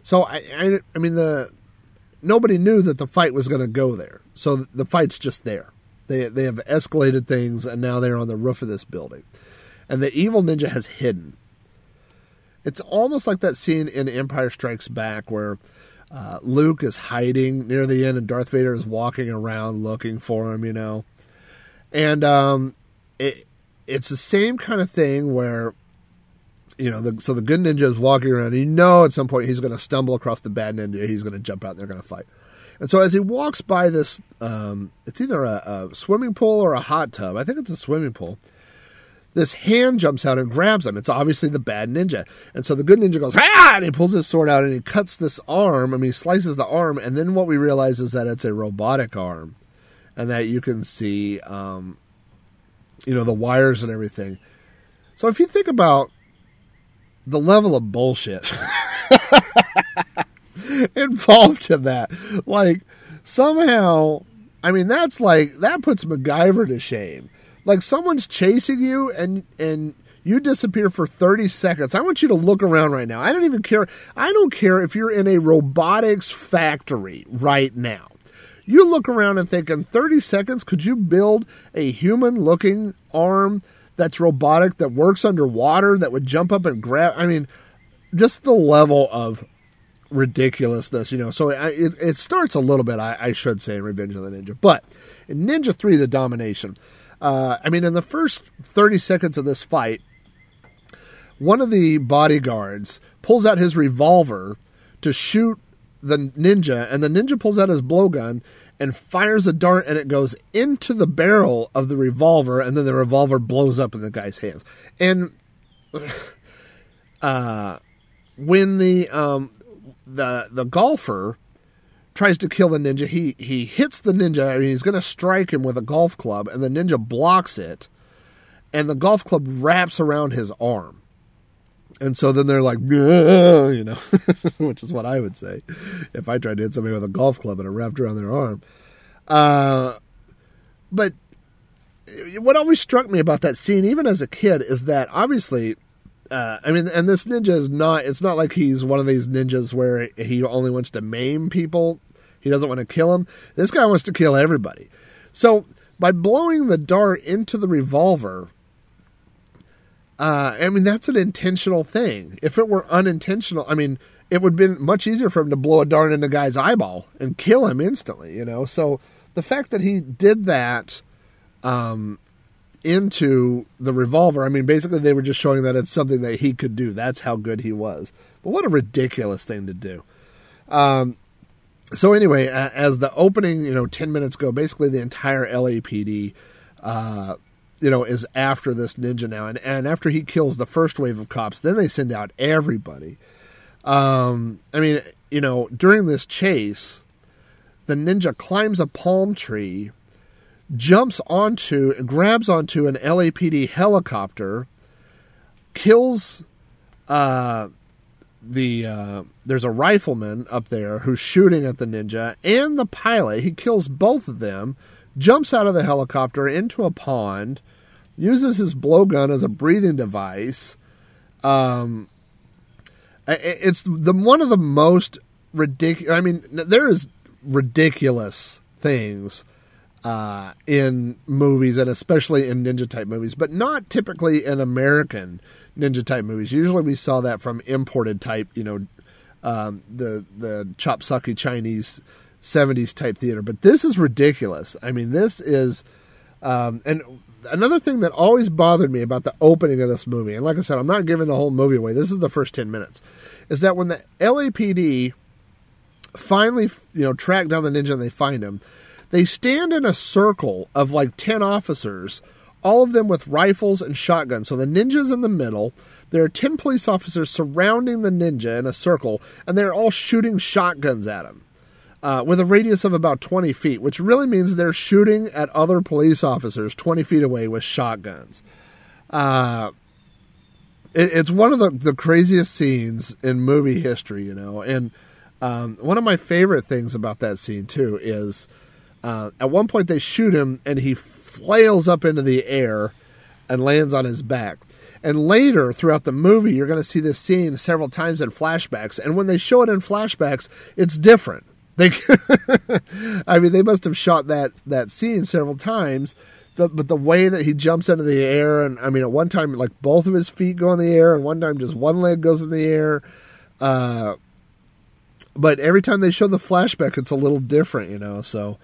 S1: So I, I, I mean the nobody knew that the fight was going to go there, so the fight's just there. They they have escalated things, and now they're on the roof of this building, and the evil ninja has hidden. It's almost like that scene in Empire Strikes Back where uh, Luke is hiding near the end and Darth Vader is walking around looking for him, you know. And um, it it's the same kind of thing where you know, the, so the good ninja is walking around. You know, at some point he's going to stumble across the bad ninja. He's going to jump out and they're going to fight. And so as he walks by this, um, it's either a, a swimming pool or a hot tub. I think it's a swimming pool this hand jumps out and grabs him. It's obviously the bad ninja. And so the good ninja goes, ah! And he pulls his sword out and he cuts this arm. I mean, he slices the arm. And then what we realize is that it's a robotic arm and that you can see, um, you know, the wires and everything. So if you think about the level of bullshit involved in that, like somehow, I mean, that's like, that puts MacGyver to shame like someone's chasing you and and you disappear for 30 seconds. I want you to look around right now. I don't even care. I don't care if you're in a robotics factory right now. You look around and think in 30 seconds, could you build a human looking arm that's robotic, that works underwater, that would jump up and grab? I mean, just the level of ridiculousness, you know. So it, it starts a little bit, I, I should say, in Revenge of the Ninja. But in Ninja 3, The Domination, uh, I mean, in the first 30 seconds of this fight, one of the bodyguards pulls out his revolver to shoot the ninja, and the ninja pulls out his blowgun and fires a dart, and it goes into the barrel of the revolver, and then the revolver blows up in the guy's hands. And uh, when the um, the the golfer tries to kill the ninja. He he hits the ninja. Mean, he's going to strike him with a golf club, and the ninja blocks it, and the golf club wraps around his arm. And so then they're like, you know, which is what I would say if I tried to hit somebody with a golf club and it wrapped around their arm. Uh, but what always struck me about that scene, even as a kid, is that obviously uh, I mean, and this ninja is not, it's not like he's one of these ninjas where he only wants to maim people. He doesn't want to kill him. This guy wants to kill everybody. So by blowing the dart into the revolver, uh, I mean, that's an intentional thing. If it were unintentional, I mean, it would have been much easier for him to blow a dart in the guy's eyeball and kill him instantly, you know. So the fact that he did that um, into the revolver, I mean, basically they were just showing that it's something that he could do. That's how good he was. But what a ridiculous thing to do. Um, so anyway, as the opening, you know, ten minutes go, basically the entire LAPD, uh, you know, is after this ninja now, and and after he kills the first wave of cops, then they send out everybody. Um, I mean, you know, during this chase, the ninja climbs a palm tree, jumps onto, grabs onto an LAPD helicopter, kills uh, the uh, there's a rifleman up there who's shooting at the ninja and the pilot. He kills both of them, jumps out of the helicopter into a pond, uses his blowgun as a breathing device. Um, it's the one of the most ridiculous. I mean, there is ridiculous things uh, in movies and especially in ninja type movies, but not typically in American ninja type movies. Usually, we saw that from imported type, you know, um, the the chop socky Chinese '70s type theater. But this is ridiculous. I mean, this is, um, and another thing that always bothered me about the opening of this movie, and like I said, I'm not giving the whole movie away. This is the first ten minutes, is that when the LAPD finally, you know, track down the ninja and they find him, they stand in a circle of like 10 officers, all of them with rifles and shotguns. So the ninja's in the middle. There are 10 police officers surrounding the ninja in a circle, and they're all shooting shotguns at him uh, with a radius of about 20 feet, which really means they're shooting at other police officers 20 feet away with shotguns. Uh, it, it's one of the, the craziest scenes in movie history, you know. And um, one of my favorite things about that scene, too, is uh, at one point they shoot him and he flails up into the air and lands on his back. And later throughout the movie, you're going to see this scene several times in flashbacks. And when they show it in flashbacks, it's different. They, I mean, they must have shot that that scene several times. But the way that he jumps into the air, and I mean, at one time, like both of his feet go in the air, and one time just one leg goes in the air. Uh, but every time they show the flashback, it's a little different, you know. So,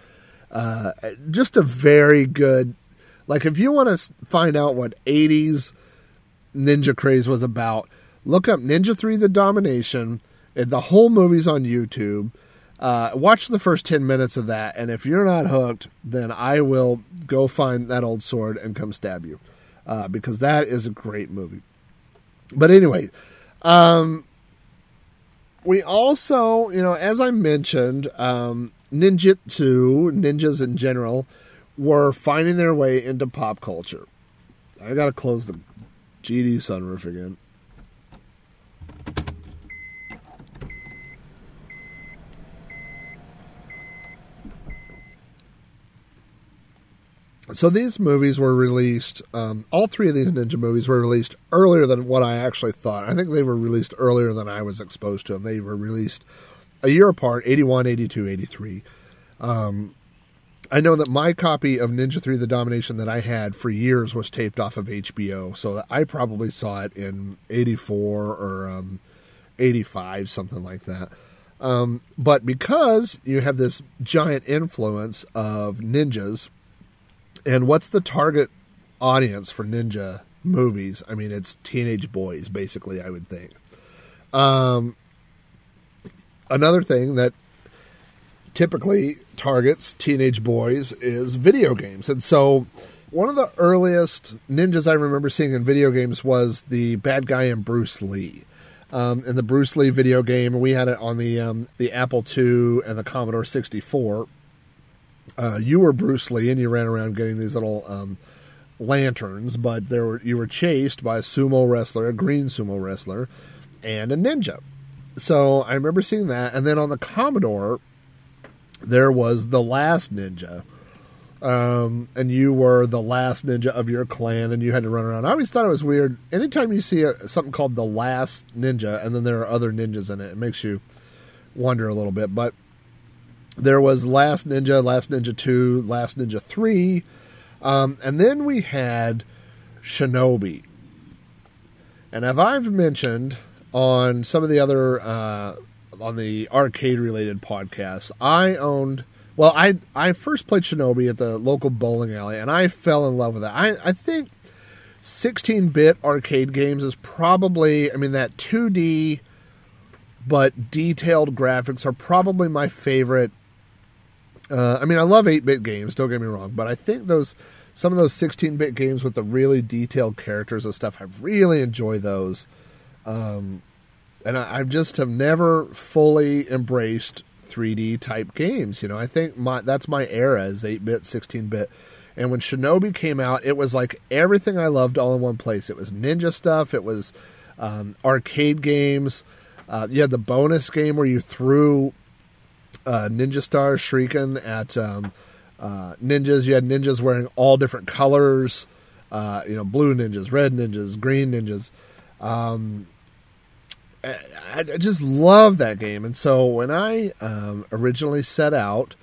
S1: uh, just a very good. Like, if you want to find out what '80s ninja craze was about, look up Ninja Three: The Domination. And the whole movie's on YouTube. Uh, watch the first 10 minutes of that, and if you're not hooked, then I will go find that old sword and come stab you. Uh, because that is a great movie. But anyway, um, we also, you know, as I mentioned, um, ninjutsu, ninjas in general, were finding their way into pop culture. I gotta close the GD sunroof again. So these movies were released. Um, all three of these ninja movies were released earlier than what I actually thought. I think they were released earlier than I was exposed to them. They were released a year apart 81, 82, 83. Um, I know that my copy of Ninja 3 The Domination that I had for years was taped off of HBO. So I probably saw it in 84 or um, 85, something like that. Um, but because you have this giant influence of ninjas and what's the target audience for ninja movies? I mean, it's teenage boys, basically, I would think. Um, another thing that typically targets teenage boys is video games. And so, one of the earliest ninjas I remember seeing in video games was the bad guy in Bruce Lee. Um, in the Bruce Lee video game, we had it on the um, the Apple II and the Commodore 64 uh, you were Bruce Lee and you ran around getting these little um, lanterns, but there were you were chased by a sumo wrestler, a green sumo wrestler, and a ninja. So I remember seeing that, and then on the Commodore, there was the last ninja, um, and you were the last ninja of your clan, and you had to run around. I always thought it was weird. Anytime you see a, something called the last ninja, and then there are other ninjas in it, it makes you wonder a little bit, but there was Last Ninja, Last Ninja 2, Last Ninja 3, um, and then we had Shinobi. And as I've mentioned on some of the other uh, on the arcade related podcasts. I owned well, I I first played Shinobi at the local bowling alley, and I fell in love with it. I I think 16 bit arcade games is probably I mean that 2D but detailed graphics are probably my favorite. Uh, I mean, I love 8 bit games. Don't get me wrong, but I think those some of those 16 bit games with the really detailed characters and stuff, I really enjoy those. Um, and I, I just have never fully embraced 3D type games. You know, I think my that's my era is 8 bit, 16 bit. And when Shinobi came out, it was like everything I loved all in one place. It was ninja stuff. It was um, arcade games. Uh, you had the bonus game where you threw uh, ninja stars shuriken at um, uh, ninjas. You had ninjas wearing all different colors. Uh, you know, blue ninjas, red ninjas, green ninjas. Um, I, I just love that game. And so when I um, originally set out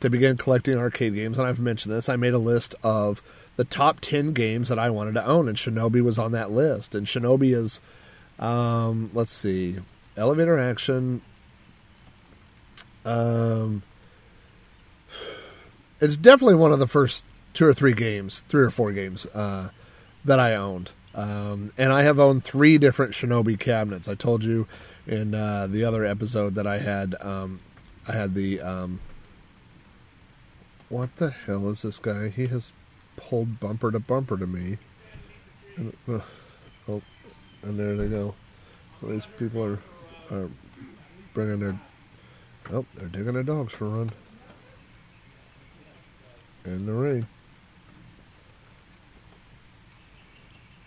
S1: to begin collecting arcade games, and I've mentioned this, I made a list of the top 10 games that I wanted to own, and Shinobi was on that list. And Shinobi is, um, let's see, elevator action. Um, it's definitely one of the first two or three games, three or four games uh, that I owned. Um, and I have owned three different Shinobi cabinets. I told you in uh, the other episode that I had um, I had the um, what the hell is this guy? He has pulled bumper to bumper to me. And, uh, oh, and there they go. These people are are bringing their oh they're digging their dogs for a run in the rain.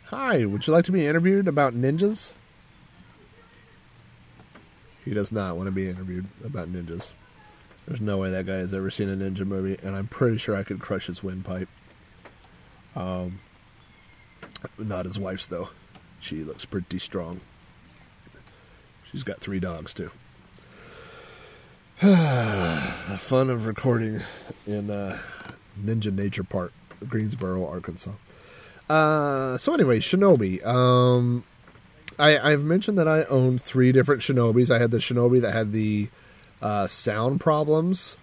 S1: Hi, would you like to be interviewed about ninjas? He does not want to be interviewed about ninjas. There's no way that guy has ever seen a ninja movie, and I'm pretty sure I could crush his windpipe. Um, not his wife's though. She looks pretty strong. She's got three dogs too. the fun of recording in uh, Ninja Nature Park, Greensboro, Arkansas. Uh, so anyway, Shinobi. Um, I, I've mentioned that I own three different Shinobis. I had the Shinobi that had the uh, sound problems,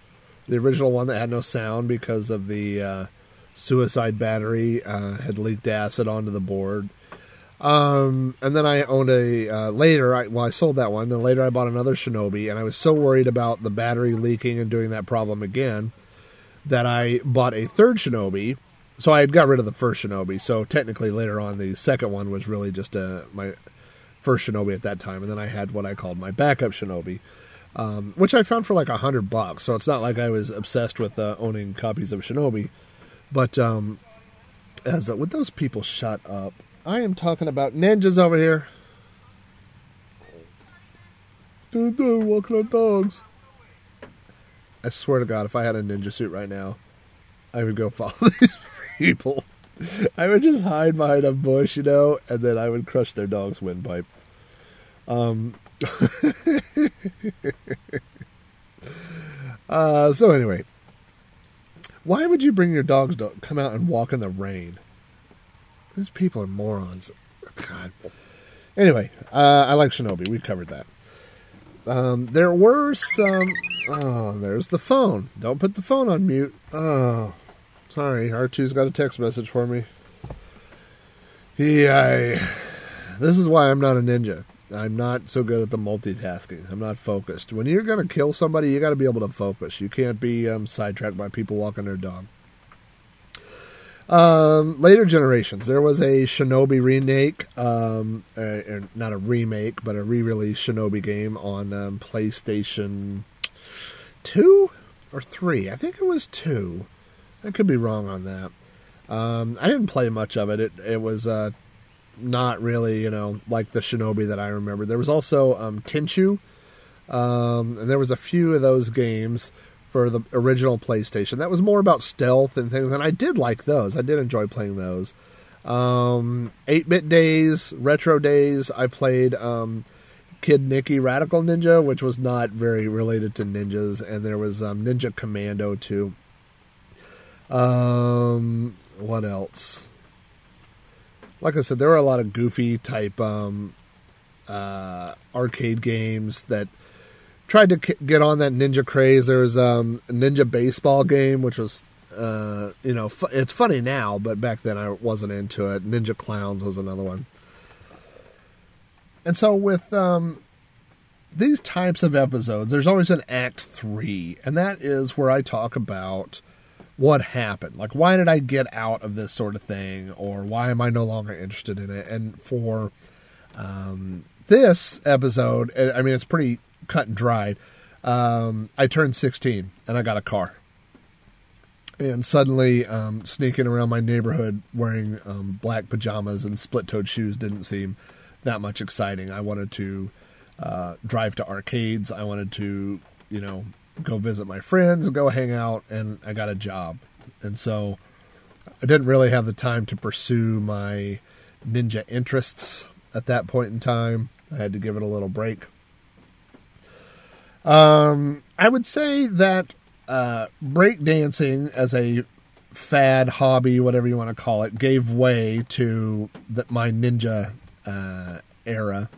S1: the original one that had no sound because of the uh, suicide battery uh, had leaked acid onto the board. Um, and then I owned a uh, later. I, well, I sold that one. Then later, I bought another Shinobi, and I was so worried about the battery leaking and doing that problem again that I bought a third Shinobi so I had got rid of the first Shinobi. So technically, later on, the second one was really just uh, my first Shinobi at that time, and then I had what I called my backup Shinobi, um, which I found for like a hundred bucks. So it's not like I was obsessed with uh, owning copies of Shinobi, but um, as uh, would those people shut up? I am talking about ninjas over here. Dude, walking on dogs. I swear to God, if I had a ninja suit right now, I would go follow these people. I would just hide behind a bush, you know, and then I would crush their dog's windpipe. Um. uh, so anyway, why would you bring your dogs to come out and walk in the rain? These people are morons. God. Anyway, uh, I like Shinobi. We covered that. Um, there were some. Oh, there's the phone. Don't put the phone on mute. Oh. Sorry, R2's got a text message for me. Yeah, this is why I'm not a ninja. I'm not so good at the multitasking. I'm not focused. When you're going to kill somebody, you got to be able to focus. You can't be um, sidetracked by people walking their dog. Um, later generations, there was a Shinobi remake, um, uh, not a remake, but a re-release Shinobi game on um, PlayStation Two or Three. I think it was two. I could be wrong on that. Um, I didn't play much of it. It, it was uh, not really, you know, like the Shinobi that I remember. There was also um, Tenchu, um, and there was a few of those games for the original PlayStation. That was more about stealth and things, and I did like those. I did enjoy playing those. Um, 8-bit days, retro days, I played um, Kid Niki Radical Ninja, which was not very related to ninjas, and there was um, Ninja Commando too. Um, what else? Like I said, there were a lot of goofy type um, uh, arcade games that tried to k- get on that ninja craze. There was um, a ninja baseball game, which was, uh, you know, fu- it's funny now, but back then I wasn't into it. Ninja Clowns was another one. And so with um, these types of episodes, there's always an act three, and that is where I talk about what happened. Like, why did I get out of this sort of thing, or why am I no longer interested in it? And for um, this episode, I mean, it's pretty cut and dried. Um, I turned 16 and I got a car. And suddenly, um, sneaking around my neighborhood wearing um, black pajamas and split toed shoes didn't seem that much exciting. I wanted to uh, drive to arcades. I wanted to, you know, go visit my friends, go hang out, and I got a job. And so I didn't really have the time to pursue my ninja interests at that point in time. I had to give it a little break. Um, I would say that uh, breakdancing as a fad hobby, whatever you want to call it, gave way to the, my ninja uh, era,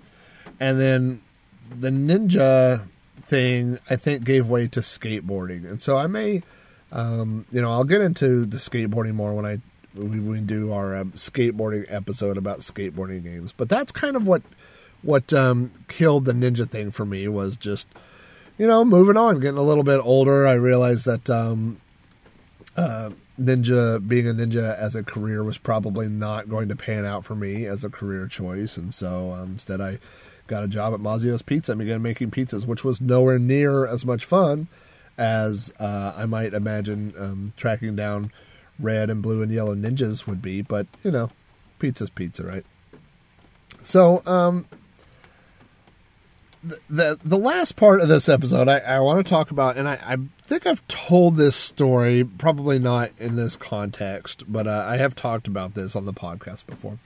S1: and then the ninja thing I think gave way to skateboarding, and so I may, um, you know, I'll get into the skateboarding more when I we, we do our um, skateboarding episode about skateboarding games. But that's kind of what what um, killed the ninja thing for me was just you know moving on, getting a little bit older. I realized that um, uh, ninja being a ninja as a career was probably not going to pan out for me as a career choice, and so um, instead I got a job at Mazzio's Pizza and began making pizzas, which was nowhere near as much fun as uh, I might imagine um, tracking down red and blue and yellow ninjas would be. But you know, pizza's pizza, right? So, um, the, the the last part of this episode, I, I want to talk about, and I, I think I've told this story, probably not in this context, but uh, I have talked about this on the podcast before.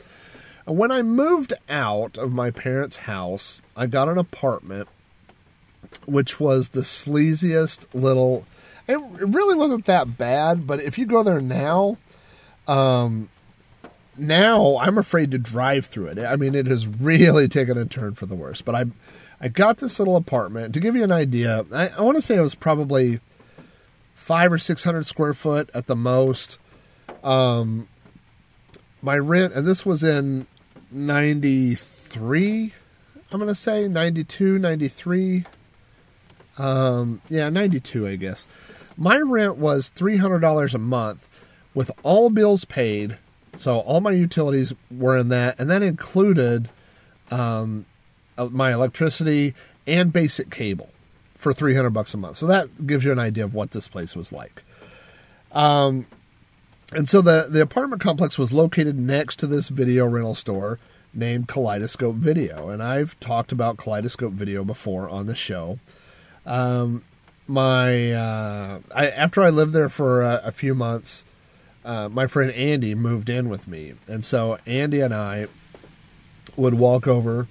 S1: When I moved out of my parents' house, I got an apartment, which was the sleaziest little. It really wasn't that bad, but if you go there now, um, now I'm afraid to drive through it. I mean, it has really taken a turn for the worse. But I, I got this little apartment. To give you an idea, I, I want to say it was probably five or six hundred square foot at the most. Um, my rent, and this was in 93 i'm gonna say 92 93 um yeah 92 i guess. My rent was $300 a month with all bills paid so all my utilities were in that and that included um uh, my electricity and basic cable for 300 bucks a month. So that gives you an idea of what this place was like. Um and so the, the apartment complex was located next to this video rental store named Kaleidoscope Video. And I've talked about Kaleidoscope Video before on the show. Um, my uh, I, after I lived there for a, a few months, uh, my friend Andy moved in with me, and so Andy and I would walk over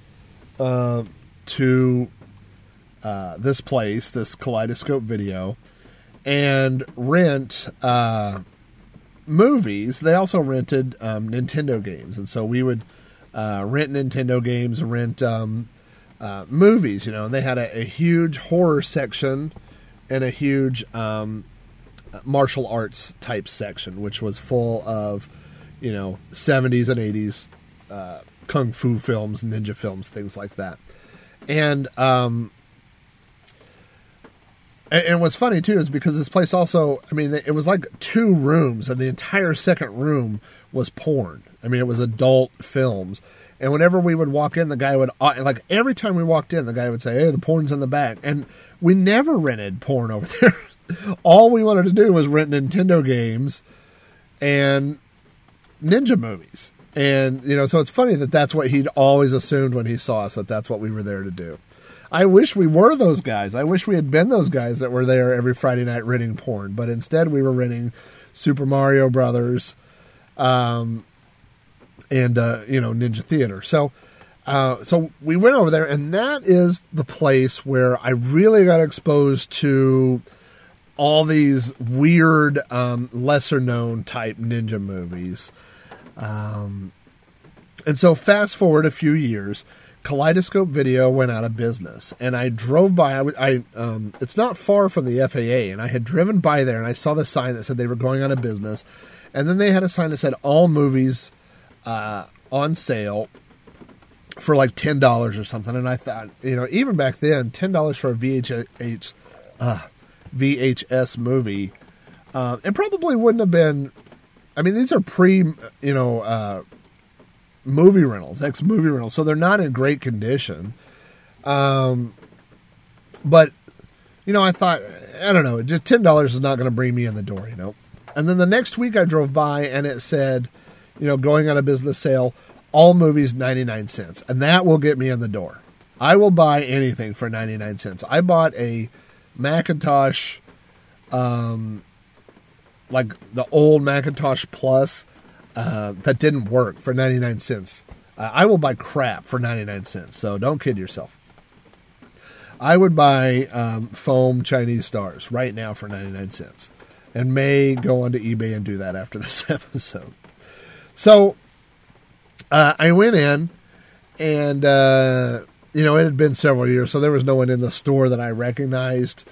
S1: uh, to uh, this place, this Kaleidoscope Video, and rent uh, movies. They also rented um, Nintendo games, and so we would uh, rent Nintendo games, rent um, uh, movies. You know, and they had a, a, huge horror section and a huge um, martial arts type section, which was full of you know 70s and 80s uh, kung fu films, ninja films, things like that. And um, and, and what's funny too is because this place also, I mean, it was like two rooms, and the entire second room was porn. I mean, it was adult films. And whenever we would walk in, the guy would uh, like every time we walked in, the guy would say, "Hey, the porn's in the back." And we never rented porn over there. All we wanted to do was rent Nintendo games and ninja movies. And you know, so it's funny that that's what he'd always assumed when he saw us that that's what we were there to do. I wish we were those guys. I wish we had been those guys that were there every Friday night renting porn, but instead we were renting Super Mario Brothers, um, and uh, you know Ninja Theater. So, uh, so we went over there, and that is the place where I really got exposed to all these weird, um, lesser known type ninja movies. Um, and so, fast forward a few years, Kaleidoscope Video went out of business, and I drove by. I um, it's not far from the FAA, and I had driven by there, and I saw the sign that said they were going out of business, and then they had a sign that said all movies uh, on sale for like ten dollars or something. And I thought, you know, even back then, ten dollars for a VHS uh, VHS movie, uh, it probably wouldn't have been. I mean, these are pre, you know, uh, movie rentals, ex movie rentals, so they're not in great condition. Um, but you know, I thought, I don't know, just ten dollars is not going to bring me in the door, you know. And then the next week, I drove by and it said, you know, going on a business sale, all movies ninety nine cents, and that will get me in the door. I will buy anything for ninety nine cents. I bought a Macintosh, um, like the old Macintosh Plus uh, that didn't work for 99 cents. Uh, I will buy crap for 99 cents, so don't kid yourself. I would buy um, foam Chinese stars right now for 99 cents and may go onto eBay and do that after this episode. So uh, I went in and, uh, you know, it had been several years, so there was no one in the store that I recognized.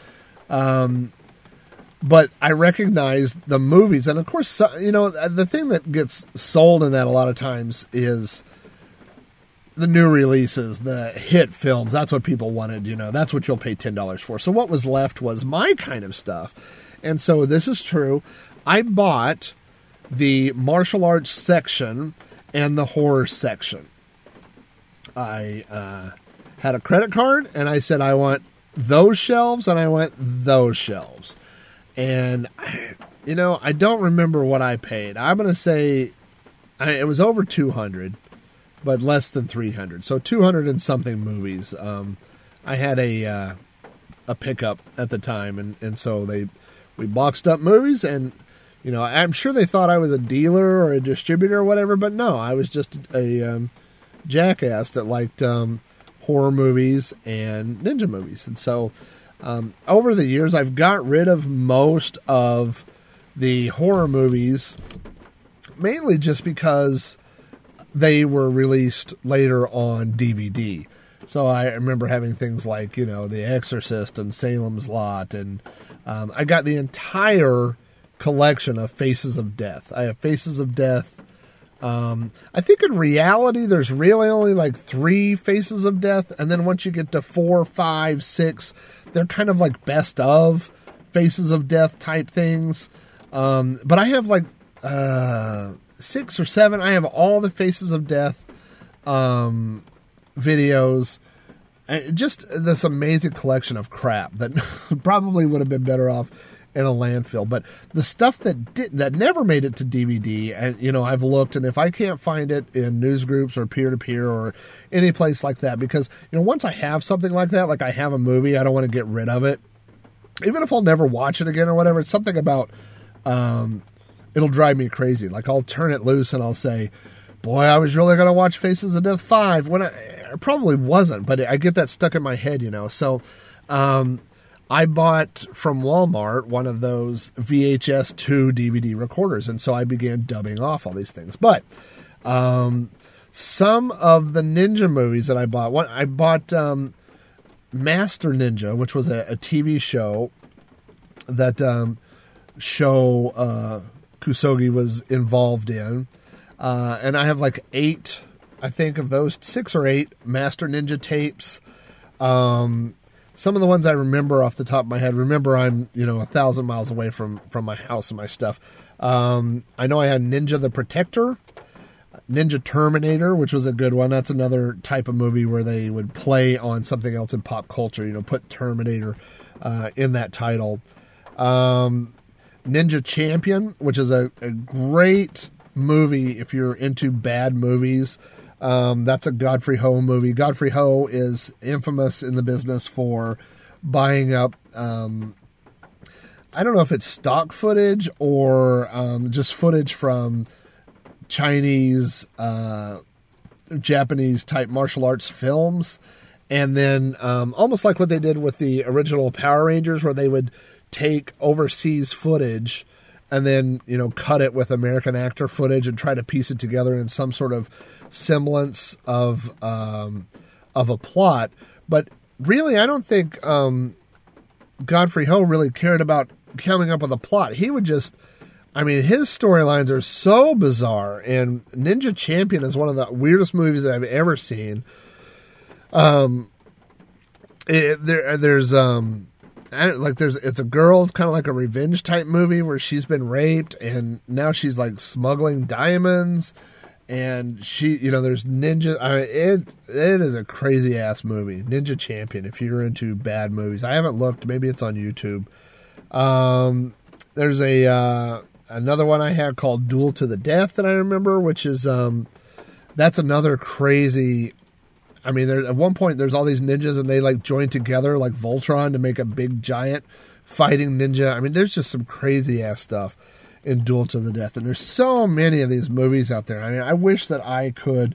S1: Um, but I recognize the movies, and of course, you know, the thing that gets sold in that a lot of times is the new releases, the hit films. That's what people wanted, you know. That's what you'll pay ten dollars for. So what was left was my kind of stuff, and so this is true. I bought the martial arts section and the horror section. I uh, had a credit card, and I said I want those shelves, and I want those shelves and you know I don't remember what I paid. I'm gonna say I, it was over 200, but less than 300. So 200 and something movies. Um, I had a uh, a pickup at the time, and and so they we boxed up movies, and you know I'm sure they thought I was a dealer or a distributor or whatever, but no, I was just a um, jackass that liked um, horror movies and ninja movies, and so. Um, over the years, I've got rid of most of the horror movies, mainly just because they were released later on DVD. So I remember having things like, you know, The Exorcist and Salem's Lot, and um, I got the entire collection of Faces of Death. I have Faces of Death. Um, I think in reality, there's really only like three Faces of Death, and then once you get to four, five, six, they're kind of like best of Faces of Death type things. Um, but I have like uh, six or seven. I have all the Faces of Death um, videos. And just this amazing collection of crap that probably would have been better off in a landfill. But the stuff that did that never made it to DVD, and you know, I've looked, and if I can't find it in news groups or peer to peer or any place like that, because you know, once I have something like that, like I have a movie, I don't want to get rid of it, even if I'll never watch it again or whatever. It's something about um, it'll drive me crazy. Like I'll turn it loose and I'll say. Boy, I was really going to watch Faces of Death 5 when I, I probably wasn't, but I get that stuck in my head, you know. So, um, I bought from Walmart one of those VHS 2 DVD recorders, and so I began dubbing off all these things. But um, some of the ninja movies that I bought, one I bought um, Master Ninja, which was a, a TV show that um, Sho uh, Kosugi was involved in, uh, and I have like eight, I think, of those six or eight Master Ninja tapes. Um, some of the ones I remember off the top of my head. Remember, I'm you know a thousand miles away from from my house and my stuff. Um, I know I had Ninja the Protector, Ninja Terminator, which was a good one. That's another type of movie where they would play on something else in pop culture. You know, put Terminator uh, in that title. Um, Ninja Champion, which is a, a great movie if you're into bad movies. Um, that's a Godfrey Ho movie. Godfrey Ho is infamous in the business for buying up. Um, I don't know if it's stock footage or um, just footage from Chinese, uh, Japanese type martial arts films, and then um, almost like what they did with the original Power Rangers, where they would take overseas footage and then you know cut it with American actor footage and try to piece it together in some sort of semblance of um, of a plot. But really, I don't think um, Godfrey Ho really cared about coming up with a plot. He would just, I mean, his storylines are so bizarre. And Ninja Champion is one of the weirdest movies that I've ever seen. Um, it, there, there's um, like there's it's a girl. It's kind of like a revenge type movie where she's been raped and now she's like smuggling diamonds. And she, you know, there's ninja. I mean, it it is a crazy ass movie, Ninja Champion. If you're into bad movies, I haven't looked. Maybe it's on YouTube. Um, there's a uh, another one I had called Duel to the Death that I remember, which is um, that's another crazy. I mean, there at one point there's all these ninjas and they like join together like Voltron to make a big giant fighting ninja. I mean, there's just some crazy ass stuff in Duel to the Death, and there's so many of these movies out there. I mean, I wish that I could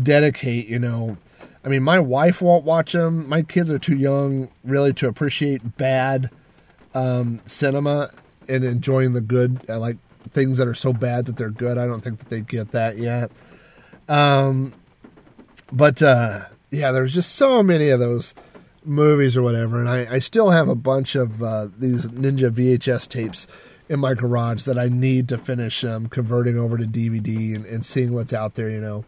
S1: dedicate, you know. I mean, my wife won't watch them. My kids are too young, really, to appreciate bad um, cinema and enjoying the good, uh, like things that are so bad that they're good. I don't think that they get that yet. Um, but uh, yeah, there's just so many of those movies or whatever, and I, I still have a bunch of uh, these Ninja VHS tapes in my garage that I need to finish um, converting over to DVD and, and seeing what's out there, you know.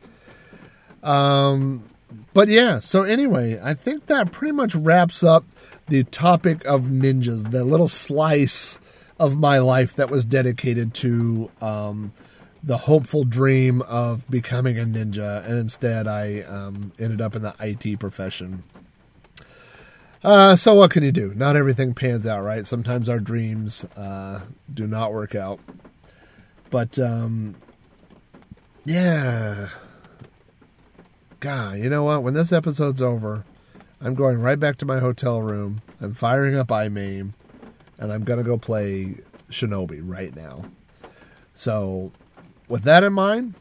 S1: Um, but yeah, so anyway, I think that pretty much wraps up the topic of ninjas, the little slice of my life that was dedicated to um, the hopeful dream of becoming a ninja, and instead I um, ended up in the IT profession. Uh, so what can you do? Not everything pans out, right? Sometimes our dreams uh, do not work out. But um, yeah, God, you know what? When this episode's over, I'm going right back to my hotel room. I'm firing up iMaim, and I'm gonna go play Shinobi right now. So, with that in mind,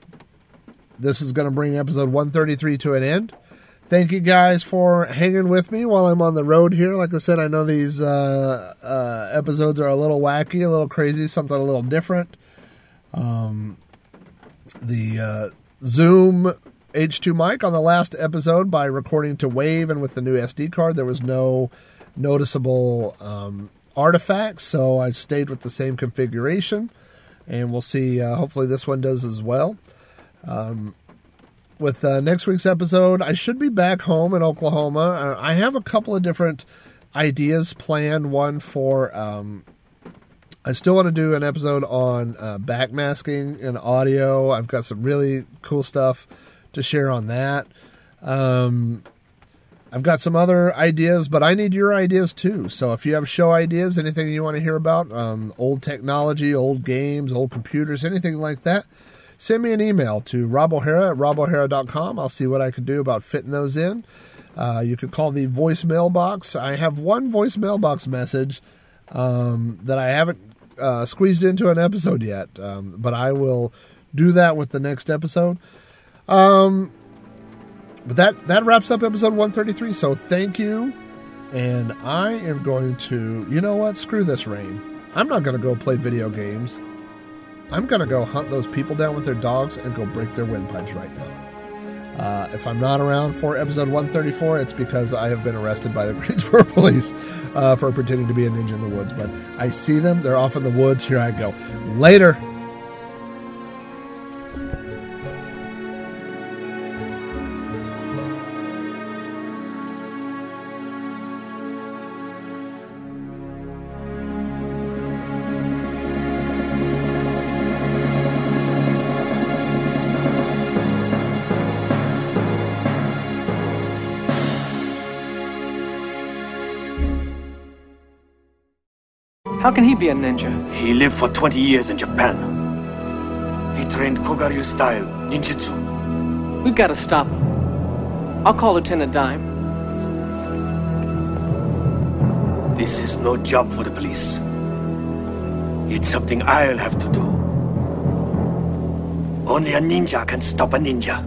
S1: this is going to bring episode 133 to an end. Thank you guys for hanging with me while I'm on the road here. Like I said, I know these uh, uh, episodes are a little wacky, a little crazy, something a little different. Um, the uh, Zoom H2 mic on the last episode by recording to Wave and with the new SD card, there was no noticeable um, artifacts, so I stayed with the same configuration. And we'll see. Uh, hopefully, this one does as well. Um, with uh, next week's episode, I should be back home in Oklahoma. Uh, I have a couple of different ideas planned. One for um, I still want to do an episode on uh, backmasking and audio. I've got some really cool stuff to share on that. Um, I've got some other ideas, but I need your ideas too. So if you have show ideas, anything you want to hear about, um, old technology, old games, old computers, anything like that, send me an email to Rob O'Hara at robohara.com. I'll see what I can do about fitting those in. Uh, you can call the voicemail box. I have one voicemail box message um, that I haven't uh, squeezed into an episode yet, um, but I will do that with the next episode. Um, but that that wraps up episode 133. So thank you, and I am going to. You know what? Screw this rain. I'm not going to go play video games. I'm going to go hunt those people down with their dogs and go break their windpipes right now. Uh, if I'm not around for episode 134, it's because I have been arrested by the Greensboro police uh, for pretending to be a ninja in the woods. But I see them, they're off in the woods. Here I go. Later.
S4: How can he be a ninja?
S5: He lived for 20 years in Japan. He trained Kogaryu style ninjutsu.
S4: We've got to stop him. I'll call Lieutenant Dime.
S5: This is no job for the police. It's something I'll have to do. Only a ninja can stop a ninja.